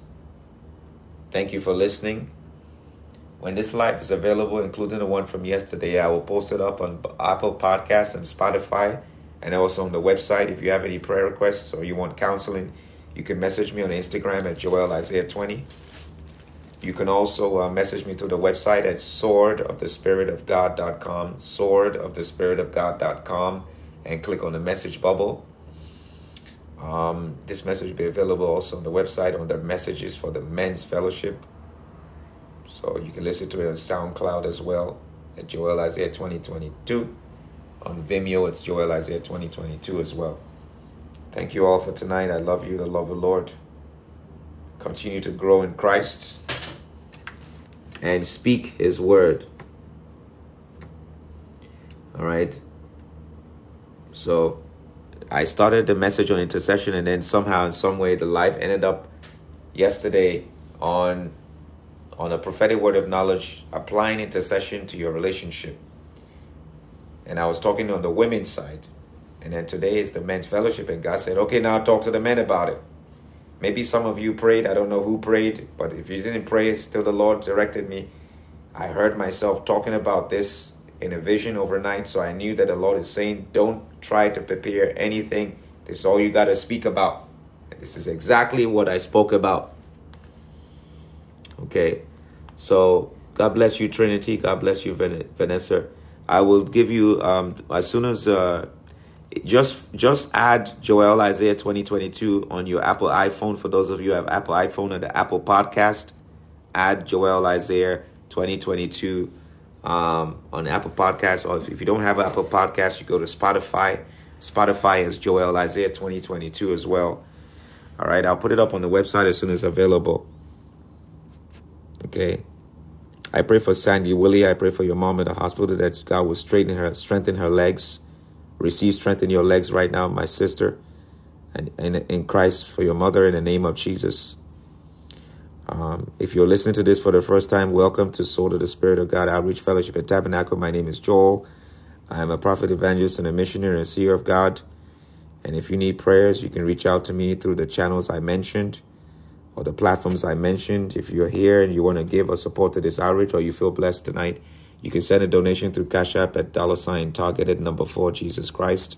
Thank you for listening. When this live is available, including the one from yesterday, I will post it up on Apple Podcasts and Spotify and also on the website. If you have any prayer requests or you want counseling, you can message me on Instagram at Joel Isaiah 20. You can also uh, message me through the website at swordofthespiritofgod.com, swordofthespiritofgod.com, and click on the message bubble um, this message will be available also on the website on the messages for the men's fellowship. So you can listen to it on SoundCloud as well at Joel Isaiah 2022. On Vimeo, it's Joel Isaiah 2022 as well. Thank you all for tonight. I love you, the love of the Lord. Continue to grow in Christ and speak His word. All right. So I started the message on intercession, and then somehow, in some way, the life ended up yesterday on on a prophetic word of knowledge, applying intercession to your relationship. And I was talking on the women's side, and then today is the men's fellowship, and God said, "Okay, now talk to the men about it." Maybe some of you prayed. I don't know who prayed, but if you didn't pray, still the Lord directed me. I heard myself talking about this in a vision overnight. So I knew that the Lord is saying, don't try to prepare anything. This is all you got to speak about. And this is exactly what I spoke about. Okay. So God bless you, Trinity. God bless you, Vanessa. I will give you um, as soon as uh, just just add Joel Isaiah 2022 on your Apple iPhone. For those of you have Apple iPhone and the Apple Podcast, add Joel Isaiah 2022 um, on Apple Podcast. Or if, if you don't have Apple Podcast, you go to Spotify. Spotify is Joel Isaiah 2022 as well. All right, I'll put it up on the website as soon as available. Okay. I pray for Sandy Willie. I pray for your mom in the hospital that God will straighten her, strengthen her legs. Receive strength in your legs right now, my sister. And in Christ for your mother in the name of Jesus. Um, if you're listening to this for the first time, welcome to Sword of the Spirit of God Outreach Fellowship at Tabernacle. My name is Joel. I am a prophet, evangelist, and a missionary and a seer of God. And if you need prayers, you can reach out to me through the channels I mentioned or the platforms I mentioned. If you're here and you want to give or support to this outreach or you feel blessed tonight, you can send a donation through Cash App at dollar sign targeted number four Jesus Christ.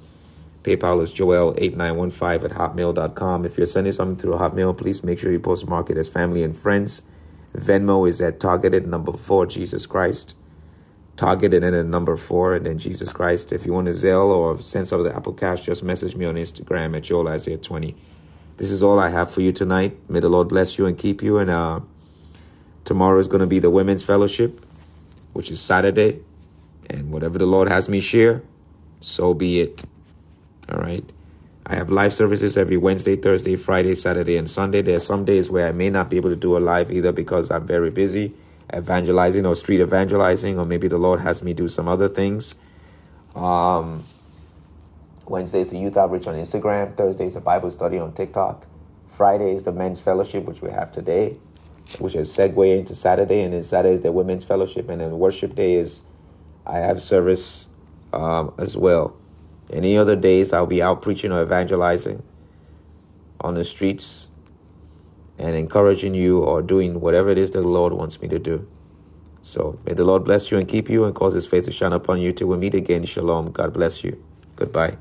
PayPal is Joel8915 at hotmail.com. If you're sending something through Hotmail, please make sure you postmark it as family and friends. Venmo is at targeted number four Jesus Christ. Targeted and then number four and then Jesus Christ. If you want to Zelle or send some of the Apple Cash, just message me on Instagram at Joel Isaiah 20 this is all I have for you tonight. May the Lord bless you and keep you. And uh, tomorrow is going to be the Women's Fellowship, which is Saturday. And whatever the Lord has me share, so be it. All right. I have live services every Wednesday, Thursday, Friday, Saturday, and Sunday. There are some days where I may not be able to do a live either because I'm very busy evangelizing or street evangelizing, or maybe the Lord has me do some other things. Um, Wednesday is the youth outreach on Instagram. Thursday is the Bible study on TikTok. Friday is the men's fellowship, which we have today, which is segue into Saturday. And then Saturday is the women's fellowship. And then worship day is I have service um, as well. Any other days, I'll be out preaching or evangelizing on the streets and encouraging you or doing whatever it is the Lord wants me to do. So may the Lord bless you and keep you and cause his face to shine upon you till we meet again. Shalom. God bless you. Goodbye.